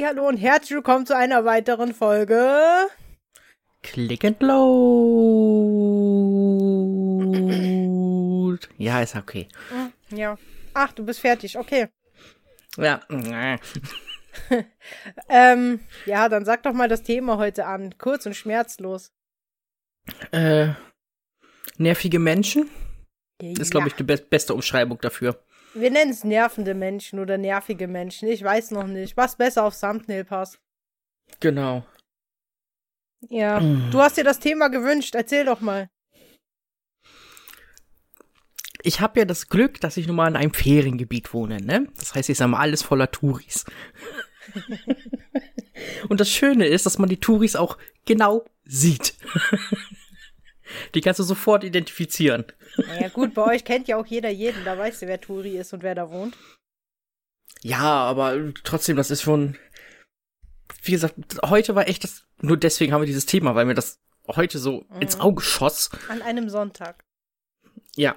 Hallo und herzlich willkommen zu einer weiteren Folge. Click and load. ja, ist okay. Hm, ja. Ach, du bist fertig, okay. Ja. ähm, ja, dann sag doch mal das Thema heute an. Kurz und schmerzlos. Äh, nervige Menschen? Ja. Das ist, glaube ich, die be beste Umschreibung dafür. Wir nennen es nervende Menschen oder nervige Menschen. Ich weiß noch nicht, was besser aufs Thumbnail passt. Genau. Ja, mm. du hast dir das Thema gewünscht. Erzähl doch mal. Ich habe ja das Glück, dass ich nun mal in einem Feriengebiet wohne, ne? Das heißt, ich sag mal, alles voller Touris. Und das Schöne ist, dass man die Touris auch genau sieht. Die kannst du sofort identifizieren. Ja gut, bei euch kennt ja auch jeder jeden, da weißt du, wer Turi ist und wer da wohnt. Ja, aber trotzdem, das ist schon. Wie gesagt, heute war echt das. Nur deswegen haben wir dieses Thema, weil mir das heute so mhm. ins Auge schoss. An einem Sonntag. Ja.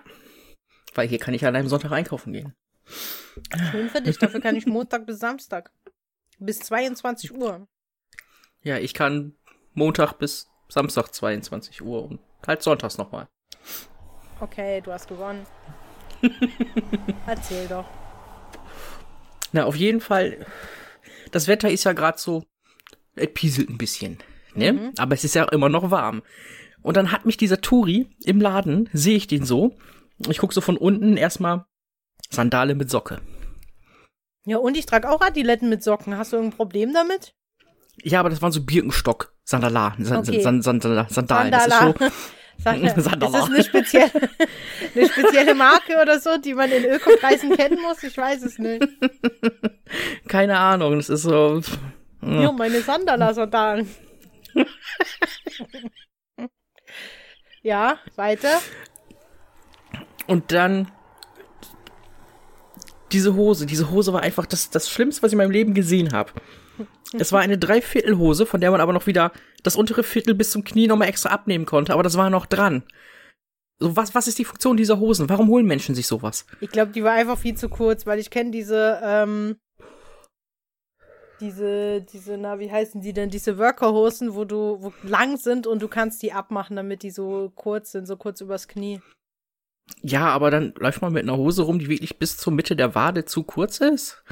Weil hier kann ich an einem Sonntag einkaufen gehen. Schön für dich, dafür kann ich Montag bis Samstag. Bis 22 Uhr. Ja, ich kann Montag bis Samstag 22 Uhr und halt sonntags nochmal. Okay, du hast gewonnen. Erzähl doch. Na, auf jeden Fall, das Wetter ist ja gerade so, es pieselt ein bisschen, ne? Mhm. Aber es ist ja immer noch warm. Und dann hat mich dieser Turi im Laden, sehe ich den so. Ich gucke so von unten erstmal Sandale mit Socke. Ja, und ich trage auch Adiletten mit Socken. Hast du irgendein Problem damit? Ja, aber das waren so Birkenstock. Sandala. San, okay. San, San, Sandalen. Sandala. Das ist so, ja, ist das eine spezielle, eine spezielle Marke oder so, die man in Ökokreisen kennen muss? Ich weiß es nicht. Keine Ahnung, das ist so. Jo, meine Sandala-Sandalen. ja, weiter. Und dann diese Hose. Diese Hose war einfach das, das Schlimmste, was ich in meinem Leben gesehen habe. Es war eine Dreiviertelhose, von der man aber noch wieder das untere Viertel bis zum Knie nochmal extra abnehmen konnte, aber das war noch dran. So, was, was ist die Funktion dieser Hosen? Warum holen Menschen sich sowas? Ich glaube, die war einfach viel zu kurz, weil ich kenne diese, ähm, diese, diese, na, wie heißen die denn? Diese Workerhosen, wo du, wo lang sind und du kannst die abmachen, damit die so kurz sind, so kurz übers Knie. Ja, aber dann läuft man mit einer Hose rum, die wirklich bis zur Mitte der Wade zu kurz ist?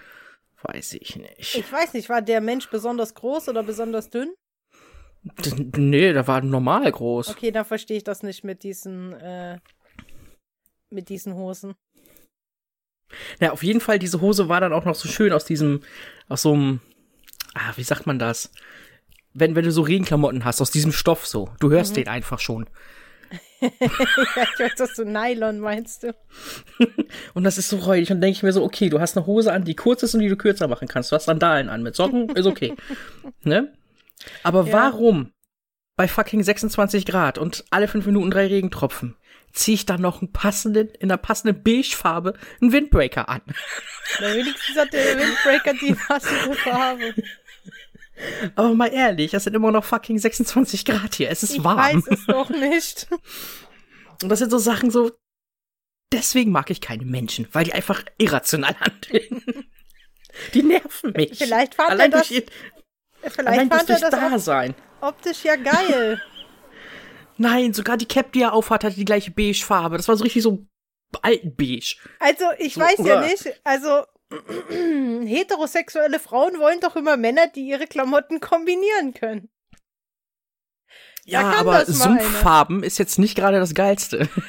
Weiß ich nicht. Ich weiß nicht, war der Mensch besonders groß oder besonders dünn? Nee, der war normal groß. Okay, dann verstehe ich das nicht mit diesen, äh, mit diesen Hosen. Ja, auf jeden Fall, diese Hose war dann auch noch so schön aus diesem, aus so einem, ah, wie sagt man das? Wenn, wenn du so Regenklamotten hast, aus diesem Stoff so. Du hörst mhm. den einfach schon. ja, ich weiß, dass du Nylon meinst du. und das ist so räudig. Und denke ich mir so, okay, du hast eine Hose an, die kurz ist und die du kürzer machen kannst. Du hast Sandalen an. Mit Socken ist okay. ne? Aber ja. warum bei fucking 26 Grad und alle fünf Minuten drei Regentropfen ziehe ich dann noch einen passenden, in einer passenden Beigefarbe einen Windbreaker an? Na, wenigstens hat der Windbreaker die passende Farbe. Aber mal ehrlich, es sind immer noch fucking 26 Grad hier. Es ist ich warm. Ich weiß es doch nicht. Und das sind so Sachen so, deswegen mag ich keine Menschen, weil die einfach irrational handeln. Die nerven mich. Vielleicht fand Allein er das, durch ihr, vielleicht fand er das da sein. optisch ja geil. Nein, sogar die Cap, die er aufhat, hatte die gleiche beige Farbe. Das war so richtig so alten beige. Also, ich so, weiß ja nicht, also heterosexuelle Frauen wollen doch immer Männer, die ihre Klamotten kombinieren können. Ja, aber Sumpffarben eine. ist jetzt nicht gerade das Geilste.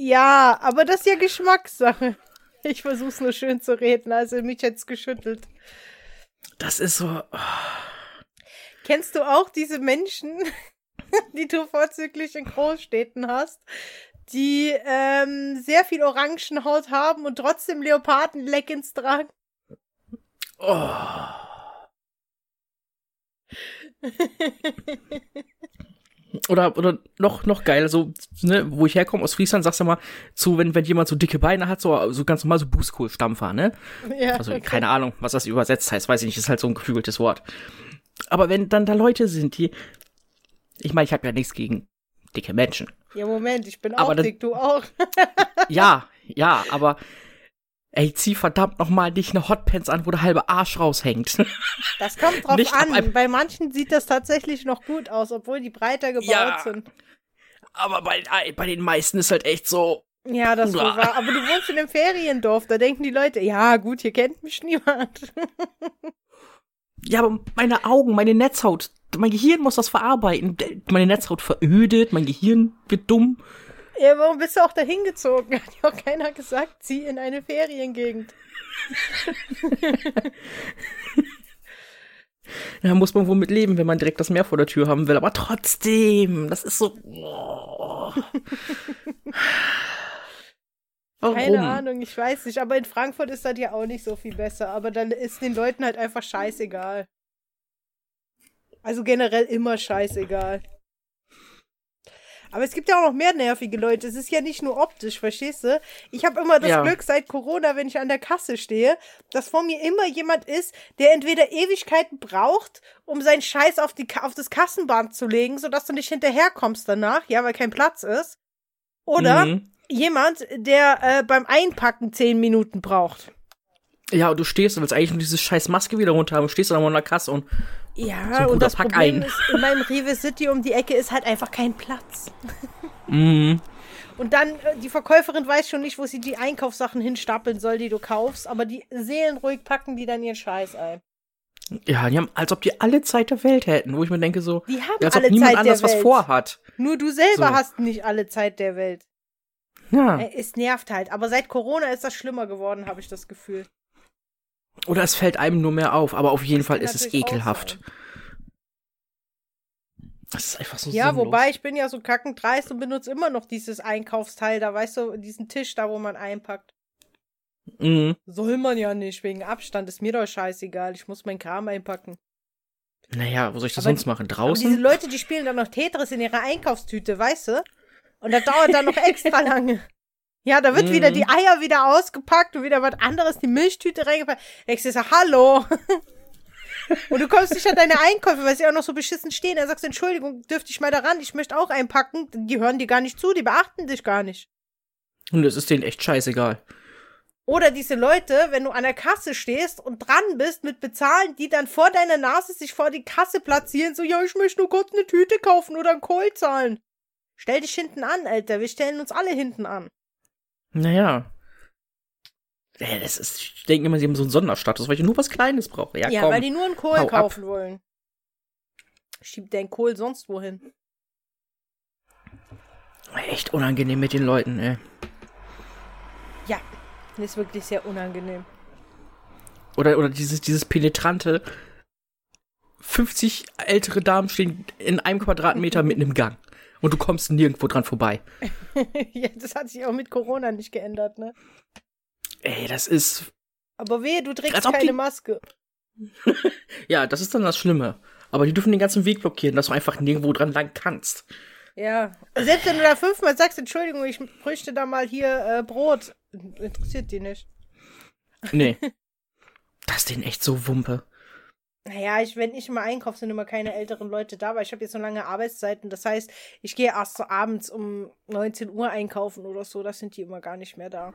Ja, aber das ist ja Geschmackssache. Ich versuch's nur schön zu reden, also mich jetzt geschüttelt. Das ist so. Oh. Kennst du auch diese Menschen, die du vorzüglich in Großstädten hast, die ähm, sehr viel Orangenhaut haben und trotzdem Leoparden-Leggings tragen. Oh. oder oder noch noch geiler so ne wo ich herkomme aus Friesland sagst du mal zu wenn wenn jemand so dicke Beine hat so so ganz normal so Bußkohlstampfer ne ja, also okay. keine Ahnung was das übersetzt heißt weiß ich nicht ist halt so ein geflügeltes Wort aber wenn dann da Leute sind die ich meine ich habe ja nichts gegen dicke Menschen ja, Moment, ich bin aber auch dick, du auch. ja, ja, aber ey, zieh verdammt nochmal nicht eine Hotpants an, wo der halbe Arsch raushängt. Das kommt drauf nicht an. Bei manchen sieht das tatsächlich noch gut aus, obwohl die breiter gebaut ja, sind. Aber bei, bei den meisten ist halt echt so. Ja, das war. Aber du wohnst in einem Feriendorf, da denken die Leute, ja, gut, hier kennt mich niemand. Ja, aber meine Augen, meine Netzhaut, mein Gehirn muss das verarbeiten. Meine Netzhaut verödet, mein Gehirn wird dumm. Ja, warum bist du auch dahin gezogen? Hat ja auch keiner gesagt, zieh in eine Feriengegend. ja, muss man wohl mit leben, wenn man direkt das Meer vor der Tür haben will. Aber trotzdem, das ist so. Oh. Warum? Keine Ahnung, ich weiß nicht. Aber in Frankfurt ist das ja auch nicht so viel besser. Aber dann ist den Leuten halt einfach scheißegal. Also generell immer scheißegal. Aber es gibt ja auch noch mehr nervige Leute. Es ist ja nicht nur optisch, verstehst du? Ich habe immer das ja. Glück seit Corona, wenn ich an der Kasse stehe, dass vor mir immer jemand ist, der entweder Ewigkeiten braucht, um seinen Scheiß auf, die, auf das Kassenband zu legen, sodass du nicht hinterherkommst danach, ja, weil kein Platz ist. Oder mhm. Jemand, der äh, beim Einpacken zehn Minuten braucht. Ja, und du stehst und willst eigentlich nur diese scheiß Maske wieder runter haben und stehst dann mal in der Kasse und ja, so und das Pack Problem ein. ist, in meinem Rewe City um die Ecke ist halt einfach kein Platz. Mhm. Und dann, äh, die Verkäuferin weiß schon nicht, wo sie die Einkaufssachen hinstapeln soll, die du kaufst, aber die seelenruhig packen die dann ihren Scheiß ein. Ja, die haben, als ob die alle Zeit der Welt hätten, wo ich mir denke so, die haben als alle ob niemand Zeit anders der was vorhat. Nur du selber so. hast nicht alle Zeit der Welt. Ja. Äh, es nervt halt. Aber seit Corona ist das schlimmer geworden, habe ich das Gefühl. Oder es fällt einem nur mehr auf, aber auf jeden das Fall ist es ekelhaft. Das ist einfach so Ja, sinnlos. wobei ich bin ja so kackend dreist und benutze immer noch dieses Einkaufsteil da, weißt du, diesen Tisch da, wo man einpackt. Mhm. Soll man ja nicht, wegen Abstand. Ist mir doch scheißegal. Ich muss meinen Kram einpacken. Naja, wo soll ich das aber sonst machen? Draußen? Diese Leute, die spielen dann noch Tetris in ihrer Einkaufstüte, weißt du? Und das dauert dann noch extra lange. Ja, da wird mhm. wieder die Eier wieder ausgepackt und wieder was anderes, die Milchtüte reingepackt. Ich sage, hallo. Und du kommst nicht an deine Einkäufe, weil sie auch noch so beschissen stehen. Dann sagst du, Entschuldigung, dürfte ich mal daran, ich möchte auch einpacken. Die hören dir gar nicht zu, die beachten dich gar nicht. Und es ist denen echt scheißegal. Oder diese Leute, wenn du an der Kasse stehst und dran bist mit Bezahlen, die dann vor deiner Nase sich vor die Kasse platzieren, so, ja, ich möchte nur kurz eine Tüte kaufen oder einen Kohl zahlen. Stell dich hinten an, Alter. Wir stellen uns alle hinten an. Naja. Ja, das ist, ich denke immer, sie haben so einen Sonderstatus, weil ich nur was Kleines brauche. Ja, ja komm, weil die nur einen Kohl kaufen ab. wollen. Schiebt den Kohl sonst wohin. Echt unangenehm mit den Leuten, ey. Ja, ist wirklich sehr unangenehm. Oder, oder dieses, dieses penetrante, 50 ältere Damen stehen in einem Quadratmeter mitten im Gang. Und du kommst nirgendwo dran vorbei. ja, das hat sich auch mit Corona nicht geändert, ne? Ey, das ist. Aber wehe, du trägst keine die... Maske. ja, das ist dann das Schlimme. Aber die dürfen den ganzen Weg blockieren, dass du einfach nirgendwo dran lang kannst. Ja. Selbst wenn du da fünfmal sagst, Entschuldigung, ich bräuchte da mal hier äh, Brot. Interessiert die nicht. Nee. das ist denen echt so Wumpe. Naja, ich, wenn ich immer einkaufe, sind immer keine älteren Leute da, weil ich habe jetzt so lange Arbeitszeiten. Das heißt, ich gehe erst so abends um 19 Uhr einkaufen oder so. Das sind die immer gar nicht mehr da.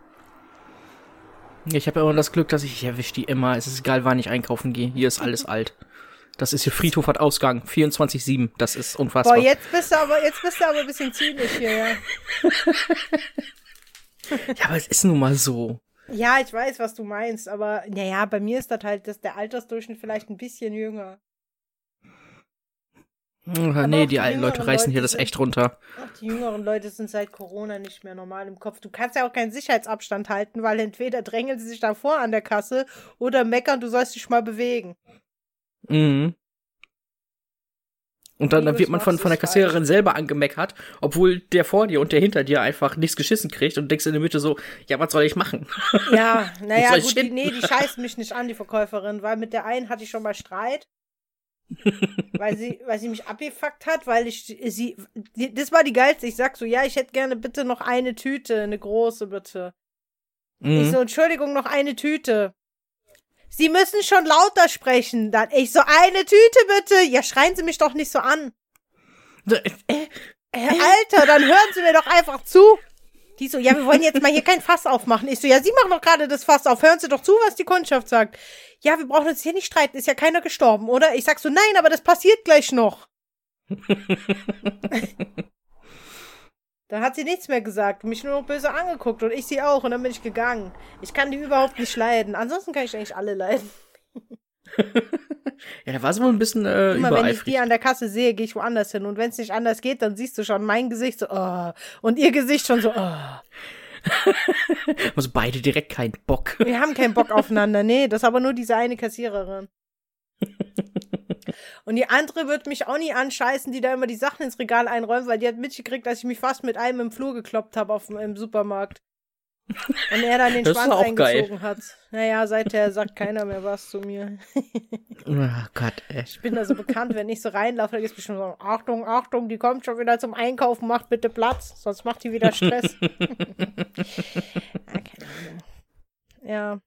Ich habe immer das Glück, dass ich, ich erwische die immer. Es ist egal, wann ich einkaufen gehe. Hier ist alles alt. Das ist hier Friedhof hat Ausgang. 24-7. Das ist unfassbar. Boah, jetzt bist du aber, jetzt bist du aber ein bisschen zynisch hier, ja. ja, aber es ist nun mal so. Ja, ich weiß, was du meinst, aber naja, bei mir ist das halt, dass der Altersdurchschnitt vielleicht ein bisschen jünger. Aber nee, die, die alten Leute reißen Leute hier das echt runter. Ach, die jüngeren Leute sind seit Corona nicht mehr normal im Kopf. Du kannst ja auch keinen Sicherheitsabstand halten, weil entweder drängeln sie sich davor an der Kasse oder meckern, du sollst dich mal bewegen. Mhm. Und dann, dann wird man von, von der Kassiererin selber angemeckert, obwohl der vor dir und der hinter dir einfach nichts geschissen kriegt und denkst in der Mitte so, ja, was soll ich machen? Ja, naja, gut, die, nee, die scheißt mich nicht an, die Verkäuferin, weil mit der einen hatte ich schon mal Streit weil sie, weil sie mich abgefuckt hat, weil ich sie, die, das war die geilste. Ich sag so, ja, ich hätte gerne bitte noch eine Tüte, eine große bitte. Mhm. Ich so, Entschuldigung, noch eine Tüte. Sie müssen schon lauter sprechen. Dann ich so, eine Tüte bitte. Ja, schreien Sie mich doch nicht so an. Äh, äh, äh, Alter, dann hören Sie mir doch einfach zu. Die so, ja, wir wollen jetzt mal hier kein Fass aufmachen. Ich so, ja, Sie machen doch gerade das Fass auf. Hören Sie doch zu, was die Kundschaft sagt. Ja, wir brauchen uns hier nicht streiten. Ist ja keiner gestorben, oder? Ich sag so, nein, aber das passiert gleich noch. dann hat sie nichts mehr gesagt, mich nur noch böse angeguckt und ich sie auch und dann bin ich gegangen. Ich kann die überhaupt nicht leiden. Ansonsten kann ich eigentlich alle leiden. ja, da war sie wohl ein bisschen äh, Immer wenn ich die an der Kasse sehe, gehe ich woanders hin. Und wenn es nicht anders geht, dann siehst du schon mein Gesicht so, oh, und ihr Gesicht schon so, oh. also beide direkt keinen Bock. Wir haben keinen Bock aufeinander, nee, das ist aber nur diese eine Kassiererin. Und die andere wird mich auch nie anscheißen, die da immer die Sachen ins Regal einräumt, weil die hat mitgekriegt, dass ich mich fast mit einem im Flur gekloppt habe im Supermarkt. Und er dann den das Schwanz eingezogen geil. hat. Naja, seither sagt keiner mehr was zu mir. oh Gott, ey. Ich bin da so bekannt, wenn ich so reinlaufe, da gibt es bestimmt so, Achtung, Achtung, die kommt schon wieder zum Einkaufen, macht bitte Platz, sonst macht die wieder Stress. ah, keine Ahnung. Ja.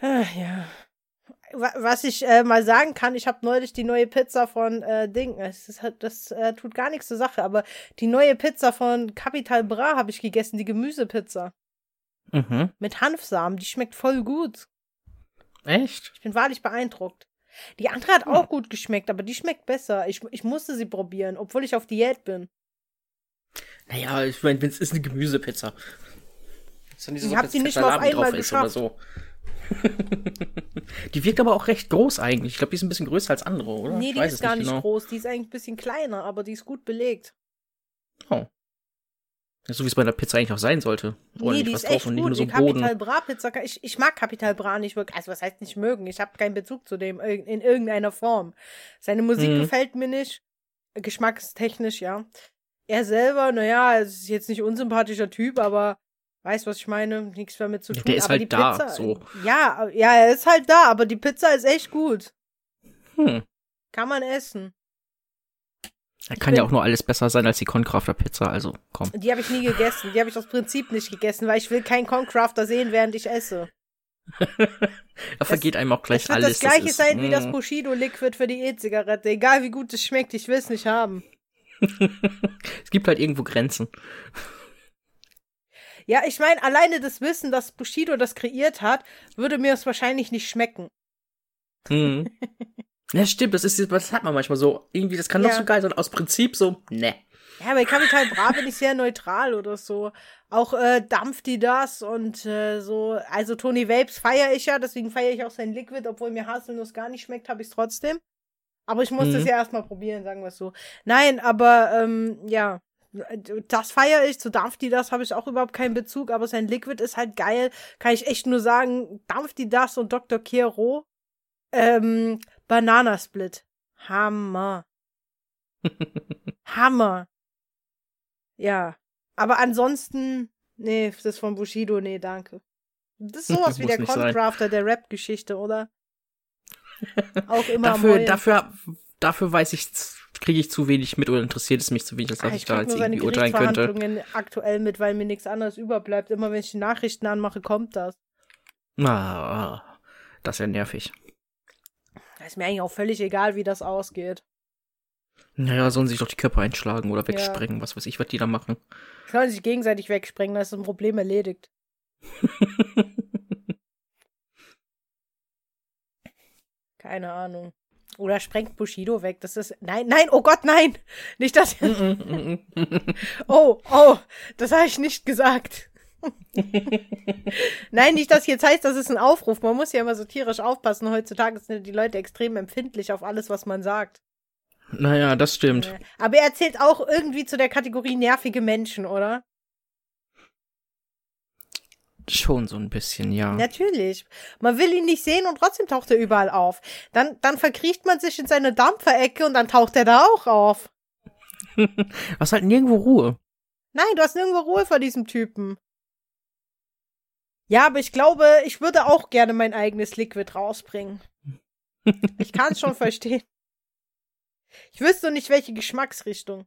Ah, ja was ich äh, mal sagen kann, ich habe neulich die neue Pizza von äh, Ding, das, ist, das äh, tut gar nichts zur Sache, aber die neue Pizza von Capital Bra habe ich gegessen, die Gemüsepizza. Mhm. Mit Hanfsamen, die schmeckt voll gut. Echt? Ich bin wahrlich beeindruckt. Die andere hat hm. auch gut geschmeckt, aber die schmeckt besser. Ich, ich musste sie probieren, obwohl ich auf Diät bin. Naja, ich meine, es ist eine Gemüsepizza. ich habe sie nicht mal auf einmal geschafft. So. die wirkt aber auch recht groß eigentlich. Ich glaube, die ist ein bisschen größer als andere, oder? Nee, die ist gar nicht, genau. groß. Die ist eigentlich ein bisschen kleiner, aber die ist gut belegt. Oh. So wie es bei einer Pizza eigentlich auch sein sollte. Nee, die ist echt gut. Nur so die Capital Bra Pizza, ich, ich mag Capital Bra nicht wirklich. Also, was heißt nicht mögen? Ich habe keinen Bezug zu dem in irgendeiner Form. Seine Musik mhm. gefällt mir nicht. Geschmackstechnisch, ja. Er selber, naja, ist jetzt nicht unsympathischer Typ, aber Weißt, was ich meine? Nichts damit zu tun. Der ist aber halt die da, Pizza, so. Ja, ja, er ist halt da, aber die Pizza ist echt gut. Hm. Kann man essen. Er kann ja auch nur alles besser sein als die Concrafter Pizza, also komm. Die habe ich nie gegessen. Die habe ich aus Prinzip nicht gegessen, weil ich will keinen Concrafter sehen, während ich esse. da vergeht einem auch gleich das alles. Das wird das gleiche das sein wie das hm. Bushido Liquid für die E-Zigarette. Egal wie gut es schmeckt, ich will es nicht haben. es gibt halt irgendwo Grenzen. Ja, ich meine, alleine das Wissen, dass Bushido das kreiert hat, würde mir es wahrscheinlich nicht schmecken. Mhm. ja, stimmt, das ist das hat man manchmal so. Irgendwie, das kann ja. doch so geil sein. Aus Prinzip so, ne. Ja, bei Capital Bra bin ich sehr neutral oder so. Auch äh, dampft die das und äh, so. Also Tony Vapes feiere ich ja, deswegen feiere ich auch sein Liquid, obwohl mir Haselnuss gar nicht schmeckt, habe ich es trotzdem. Aber ich musste es mhm. ja erstmal probieren, sagen wir es so. Nein, aber ähm, ja, das feiere ich, zu Dampfti das habe ich auch überhaupt keinen Bezug, aber sein Liquid ist halt geil. Kann ich echt nur sagen, Dampfti das und Dr. Kero. Ähm, Bananasplit. Hammer. Hammer. Ja. Aber ansonsten, nee, das von Bushido, nee, danke. Das ist sowas wie der Concrafter der Rap-Geschichte, oder? Auch immer dafür, dafür, dafür weiß ich kriege ich zu wenig mit oder interessiert es mich zu wenig, dass ah, ich, ich da jetzt irgendwie urteilen könnte. aktuell mit, weil mir nichts anderes überbleibt. Immer wenn ich die Nachrichten anmache, kommt das. Ah, das ist ja nervig. Da ist mir eigentlich auch völlig egal, wie das ausgeht. Naja, sollen sich doch die Köpfe einschlagen oder wegsprengen, ja. was weiß ich, was die da machen. Sollen sich gegenseitig wegsprengen, das ist ein Problem erledigt. Keine Ahnung. Oder sprengt Bushido weg. Das ist. Nein, nein, oh Gott, nein! Nicht das. oh, oh, das habe ich nicht gesagt. nein, nicht, dass jetzt heißt, das ist ein Aufruf. Man muss ja immer so tierisch aufpassen. Heutzutage sind die Leute extrem empfindlich auf alles, was man sagt. Naja, das stimmt. Aber er zählt auch irgendwie zu der Kategorie nervige Menschen, oder? Schon so ein bisschen, ja. Natürlich. Man will ihn nicht sehen und trotzdem taucht er überall auf. Dann, dann verkriecht man sich in seine Dampferecke und dann taucht er da auch auf. du hast halt nirgendwo Ruhe. Nein, du hast nirgendwo Ruhe vor diesem Typen. Ja, aber ich glaube, ich würde auch gerne mein eigenes Liquid rausbringen. ich kann es schon verstehen. Ich wüsste nicht, welche Geschmacksrichtung.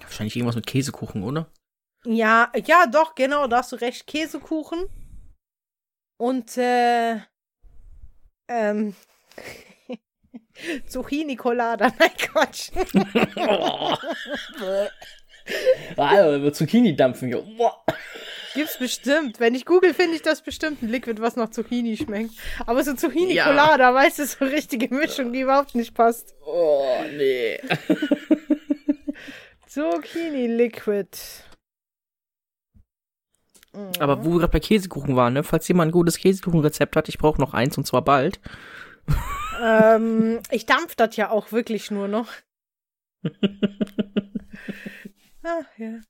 Wahrscheinlich irgendwas mit Käsekuchen, oder? Ja, ja, doch, genau, da hast du recht. Käsekuchen. Und, äh, ähm, Zucchini Colada, nein Quatsch. oh. ah, Zucchini dampfen. Boah. Gibt's bestimmt. Wenn ich google, finde ich das bestimmt ein Liquid, was nach Zucchini schmeckt. Aber so Zucchini ja. Colada, weißt du, so richtige Mischung, die überhaupt nicht passt. Oh, nee. Zucchini Liquid. Aber wo wir gerade bei Käsekuchen waren, ne? Falls jemand ein gutes Käsekuchenrezept hat, ich brauche noch eins und zwar bald. ähm, ich dampf das ja auch wirklich nur noch. ah, ja.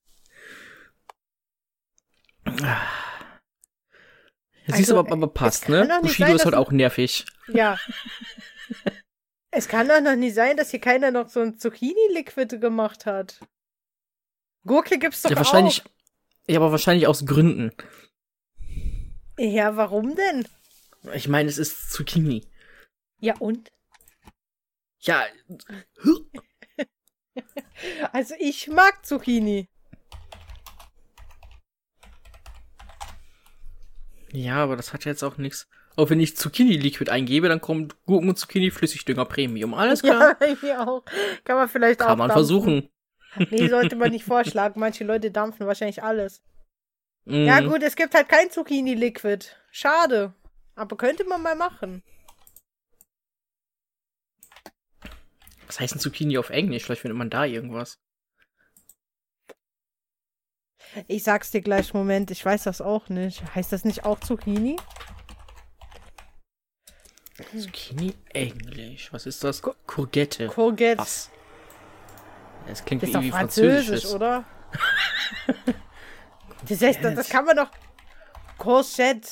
Also, siehst du, aber, aber passt, ne? Bushido sein, ist halt auch nervig. Ja. es kann doch noch nicht sein, dass hier keiner noch so ein Zucchini-Liquid gemacht hat. Gurke gibt's doch ja, wahrscheinlich, auch. Ja, aber wahrscheinlich aus Gründen. Ja, warum denn? Ich meine, es ist Zucchini. Ja, und? Ja. also ich mag Zucchini. Ja, aber das hat jetzt auch nichts. Auch wenn ich Zucchini-Liquid eingebe, dann kommt Gurken und Zucchini Flüssigdünger Premium. Alles klar. Ja, hier auch. Kann man vielleicht Kann auch. Kann man dampfen. versuchen. Nee, sollte man nicht vorschlagen. Manche Leute dampfen wahrscheinlich alles. Mm. Ja, gut, es gibt halt kein Zucchini-Liquid. Schade. Aber könnte man mal machen. Was heißt ein Zucchini auf Englisch? Vielleicht findet man da irgendwas. Ich sag's dir gleich, Moment, ich weiß das auch nicht. Heißt das nicht auch Zucchini? Zucchini Englisch. Was ist das? Courgette. Courgette. Was? Das klingt das ist irgendwie französisch, oder? das, heißt, das, das kann man doch. Courgette.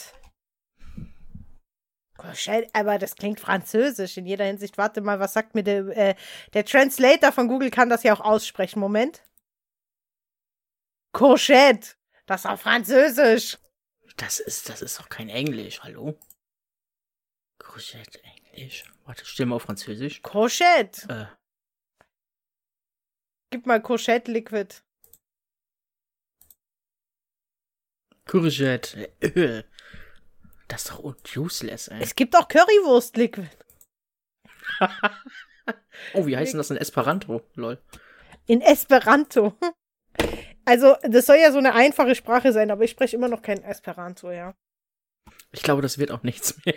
Courgette, aber das klingt französisch in jeder Hinsicht. Warte mal, was sagt mir der, äh, der Translator von Google kann das ja auch aussprechen. Moment. Courgette. Das ist auf Französisch. Das ist, das ist doch kein Englisch, hallo? Courgette, Englisch. Warte, stimme auf Französisch. Courgette. Äh. Gib mal Courgette Liquid. Courgette. Öl. Das ist doch useless, ey. Es gibt auch Currywurst Liquid. oh, wie heißt denn das in Esperanto? Lol. In Esperanto. Also, das soll ja so eine einfache Sprache sein, aber ich spreche immer noch kein Esperanto, ja. Ich glaube, das wird auch nichts mehr.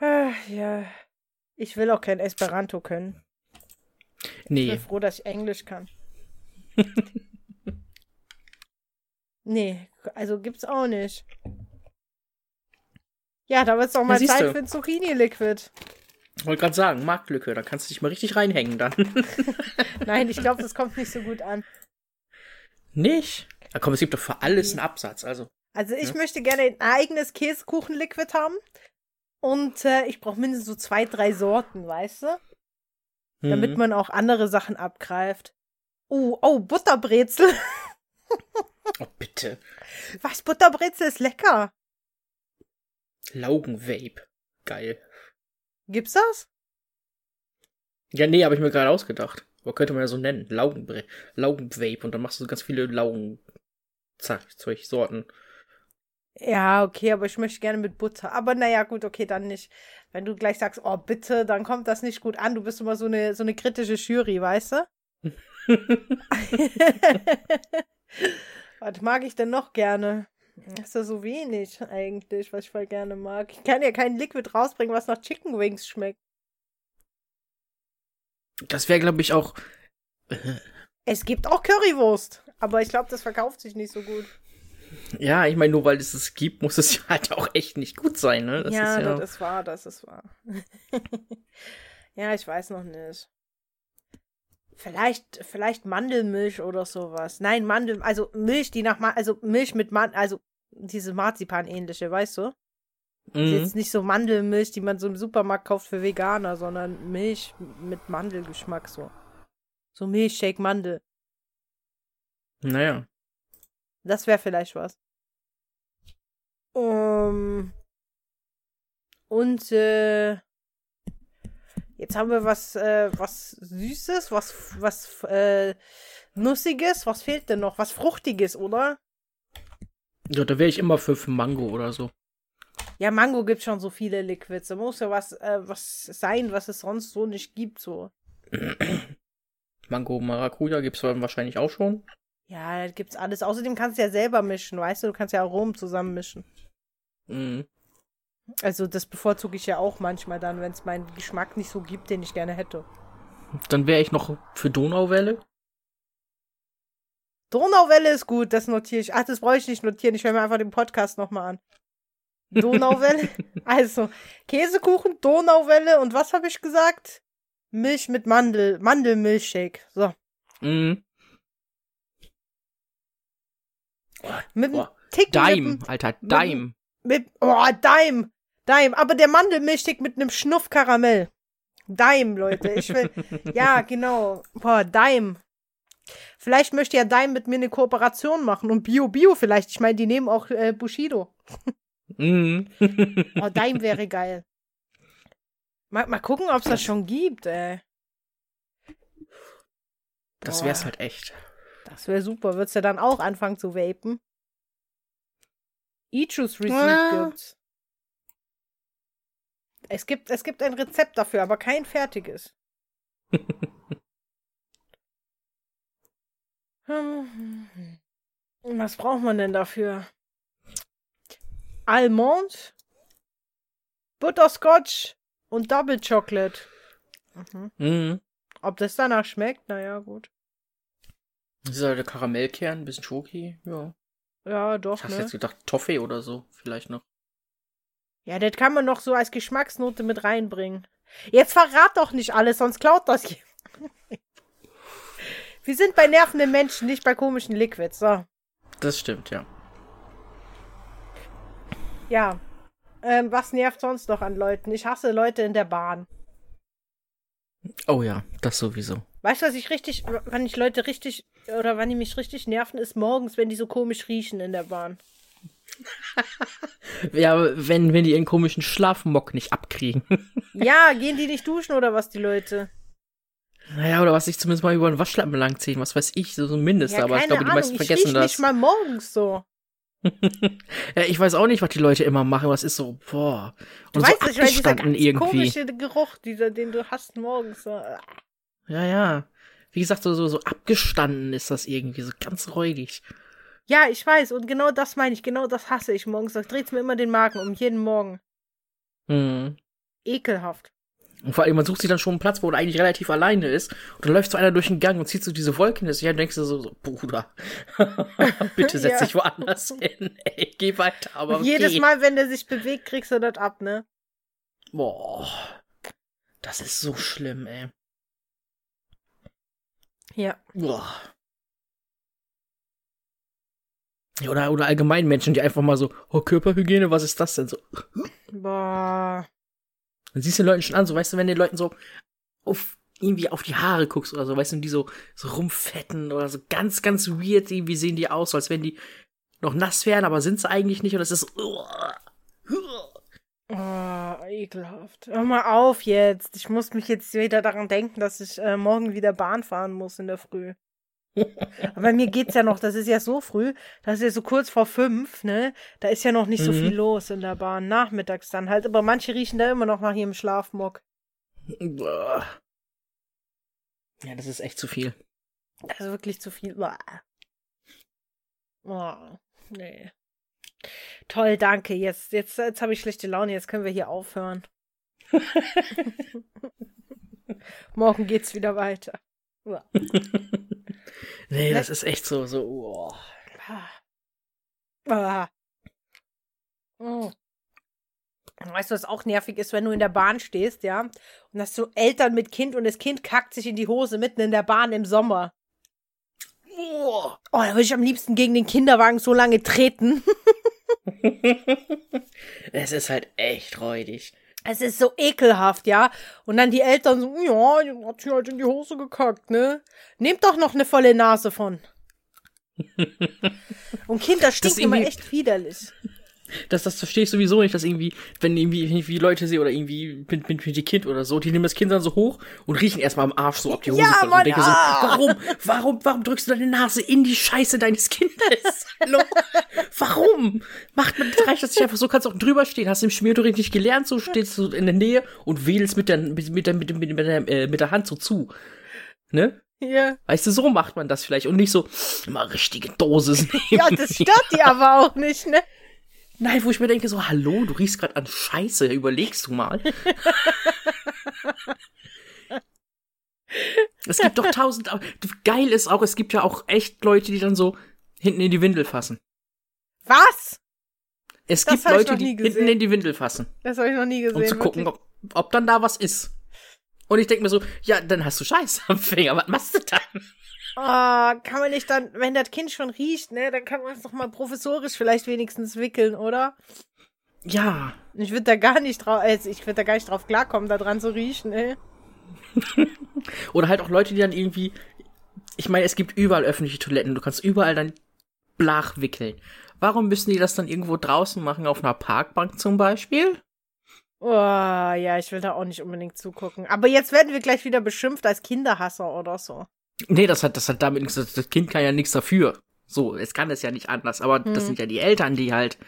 ah, ja. Ich will auch kein Esperanto können. Nee. Ich bin froh, dass ich Englisch kann. nee, also gibt's auch nicht. Ja, da wird's doch mal ja, Zeit für ein Zucchini-Liquid. Wollte gerade sagen, Marktlücke, da kannst du dich mal richtig reinhängen dann. Nein, ich glaube, das kommt nicht so gut an. Nicht? Ja, komm, es gibt doch für alles einen Absatz, also. Also ich ja? möchte gerne ein eigenes Käsekuchen-Liquid haben. Und äh, ich brauche mindestens so zwei, drei Sorten, weißt du? Mhm. Damit man auch andere Sachen abgreift. Oh, oh, Butterbrezel. oh, bitte. Was? Butterbrezel ist lecker. Laugenvape. Geil. Gibt's das? Ja, nee, habe ich mir gerade ausgedacht. Aber könnte man ja so nennen. Laugenbre Laugenvape. Und dann machst du ganz viele Laugen. Zeug, Sorten. Ja, okay, aber ich möchte gerne mit Butter. Aber naja, gut, okay, dann nicht. Wenn du gleich sagst, oh bitte, dann kommt das nicht gut an. Du bist immer so eine, so eine kritische Jury, weißt du? Was mag ich denn noch gerne? Das ist ja so wenig eigentlich, was ich voll gerne mag. Ich kann ja kein Liquid rausbringen, was nach Chicken Wings schmeckt. Das wäre, glaube ich, auch. es gibt auch Currywurst, aber ich glaube, das verkauft sich nicht so gut. Ja, ich meine, nur weil es es gibt, muss es ja halt auch echt nicht gut sein, ne? Das ja, ist ja, das ist wahr, das ist wahr. ja, ich weiß noch nicht. Vielleicht, vielleicht Mandelmilch oder sowas. Nein, Mandel, also Milch, die nach, also Milch mit Man, also diese Marzipan-ähnliche, weißt du? Mhm. Ist jetzt nicht so Mandelmilch, die man so im Supermarkt kauft für Veganer, sondern Milch mit Mandelgeschmack so. So Milchshake Mandel. Naja. Das wäre vielleicht was. Um, und äh, Jetzt haben wir was, äh, was Süßes, was, was äh, Nussiges. Was fehlt denn noch? Was Fruchtiges, oder? Ja, da wäre ich immer für, für Mango oder so. Ja, Mango gibt schon so viele Liquids. Da muss ja was, äh, was sein, was es sonst so nicht gibt, so. Mango Maracuja gibt's wahrscheinlich auch schon. Ja, da gibt's alles. Außerdem kannst du ja selber mischen, weißt du? Du kannst ja Aromen zusammen mischen. Mhm. Also das bevorzuge ich ja auch manchmal dann, wenn es meinen Geschmack nicht so gibt, den ich gerne hätte. Dann wäre ich noch für Donauwelle. Donauwelle ist gut, das notiere ich. Ach, das brauche ich nicht notieren. Ich höre mir einfach den Podcast nochmal an. Donauwelle. also, Käsekuchen, Donauwelle und was habe ich gesagt? Milch mit Mandel, Mandelmilchshake. So. Mhm. Mit dem Ticken. Dime, Alter, Dime. Mit, mit, oh, Dime. Dime. Aber der Mandelmilchshake mit einem Schnuff Karamell. Dime, Leute. Ich will. ja, genau. Boah, Dime. Vielleicht möchte ja Dime mit mir eine Kooperation machen und Bio Bio vielleicht. Ich meine, die nehmen auch äh, Bushido. Mhm. oh, Dime wäre geil. Mal, mal gucken, ob es das schon gibt, ey. Das wär's halt echt. Das wäre super. Würdest du dann auch anfangen zu vapen? E-Juice Receipt ja. gibt's. Es gibt, es gibt ein Rezept dafür, aber kein fertiges. Was braucht man denn dafür? Almond, Butterscotch und Double Chocolate. Mhm. Mhm. Ob das danach schmeckt? Naja, gut. Dieser der Karamellkern, ein bisschen Schoki, ja. Ja, doch. Ich ne? jetzt gedacht, Toffee oder so, vielleicht noch. Ja, das kann man noch so als Geschmacksnote mit reinbringen. Jetzt verrat doch nicht alles, sonst klaut das hier. Wir sind bei nervenden Menschen, nicht bei komischen Liquids, so. Das stimmt, ja. Ja. Ähm, was nervt sonst noch an Leuten? Ich hasse Leute in der Bahn. Oh ja, das sowieso. Weißt du, was ich richtig, wann ich Leute richtig, oder wann die mich richtig nerven, ist morgens, wenn die so komisch riechen in der Bahn. ja, wenn, wenn die ihren komischen Schlafmock nicht abkriegen. ja, gehen die nicht duschen oder was, die Leute? Naja, oder was sich zumindest mal über den Waschlappen langziehen, was weiß ich, so, so ein Mindest, ja, aber ich glaube, die meisten ich vergessen das. nicht mal morgens so. ja, ich weiß auch nicht, was die Leute immer machen, was ist so, boah. Und du so weißt nicht, weil dieser ganz irgendwie. komische Geruch, dieser, den du hast morgens. So. Ja, ja. Wie gesagt, so, so, so abgestanden ist das irgendwie, so ganz räudig. Ja, ich weiß, und genau das meine ich, genau das hasse ich morgens. Da dreht mir immer den Magen um, jeden Morgen. Mhm. Ekelhaft. Und vor allem, man sucht sich dann schon einen Platz, wo er eigentlich relativ alleine ist. Und dann läuft so einer durch den Gang und zieht so diese Wolken in das Jahr und denkst du so, so Bruder, bitte setz ja. dich woanders hin. Ey, geh weiter. Aber. Jedes Mal, wenn der sich bewegt, kriegst du das ab, ne? Boah. Das ist so schlimm, ey. Ja. Boah. Oder, oder allgemein Menschen, die einfach mal so, oh, Körperhygiene, was ist das denn so? Boah. Dann siehst du den Leuten schon an, so weißt du, wenn den Leuten so auf irgendwie auf die Haare guckst oder so, weißt du, die so, so rumfetten oder so ganz, ganz weird irgendwie sehen die aus, als wenn die noch nass wären, aber sind sie eigentlich nicht und das ist oh, ekelhaft. Hör mal auf jetzt. Ich muss mich jetzt wieder daran denken, dass ich äh, morgen wieder Bahn fahren muss in der Früh. Aber mir geht's ja noch, das ist ja so früh, das ist ja so kurz vor fünf, ne? Da ist ja noch nicht mhm. so viel los in der Bahn. Nachmittags dann halt, aber manche riechen da immer noch nach ihrem Schlafmock. Ja, das ist echt zu viel. Das ist wirklich zu viel. Oh, nee. Toll, danke. Jetzt, jetzt, jetzt habe ich schlechte Laune. Jetzt können wir hier aufhören. Morgen geht's wieder weiter. Nee, das ist echt so, so, oh. Ah. Oh. Weißt du, was auch nervig ist, wenn du in der Bahn stehst, ja? Und hast so Eltern mit Kind und das Kind kackt sich in die Hose mitten in der Bahn im Sommer. Oh, oh da würde ich am liebsten gegen den Kinderwagen so lange treten. es ist halt echt räudig. Es ist so ekelhaft, ja. Und dann die Eltern so, ja, die hat sich halt in die Hose gekackt, ne? Nehmt doch noch eine volle Nase von. Und Kinder stinken immer echt widerlich. Das, das verstehe ich sowieso nicht, dass irgendwie, wenn irgendwie, irgendwie Leute sehe oder irgendwie mit, mit, mit die Kind oder so, die nehmen das Kind dann so hoch und riechen erstmal am Arsch so ab die Hose. Ja, Mann, und denke ah. so, warum, warum, warum drückst du deine Nase in die Scheiße deines Kindes? Hallo? warum? Macht man, reicht das nicht einfach so, kannst auch drüber stehen, hast im Schmierunterricht nicht gelernt, so stehst du in der Nähe und wedelst mit der, mit, mit der, mit, der, mit, der, äh, mit der Hand so zu. Ne? Ja. Weißt du, so macht man das vielleicht und nicht so immer richtige Dosis nehmen. Ja, das stört die aber auch nicht, ne? Nein, wo ich mir denke, so, hallo, du riechst gerade an Scheiße, überlegst du mal. es gibt doch tausend, geil ist auch, es gibt ja auch echt Leute, die dann so hinten in die Windel fassen. Was? Es Das gibt Leute, die gesehen. hinten in die Windel fassen, Das habe ich noch nie gesehen. um zu gucken, ob, ob dann da was ist. Und ich denke mir so, ja, dann hast du Scheiße am Finger, was machst du dann? Ah, kann man nicht dann, wenn das Kind schon riecht, ne, dann kann man es doch mal professorisch vielleicht wenigstens wickeln, oder? Ja, Ich würde da gar nicht drauf, also ich würde da gar nicht drauf klarkommen, da dran zu riechen, ey. Oder halt auch Leute, die dann irgendwie, ich meine, es gibt überall öffentliche Toiletten, du kannst überall dein Blach wickeln. Warum müssen die das dann irgendwo draußen machen, auf einer Parkbank zum Beispiel? Oh, ja, ich will da auch nicht unbedingt zugucken. Aber jetzt werden wir gleich wieder beschimpft als Kinderhasser oder so. Nee, das hat, das hat damit nichts, das das Kind kann ja nichts dafür. So, es kann es ja nicht anders, aber das Hm. sind ja die Eltern, die halt,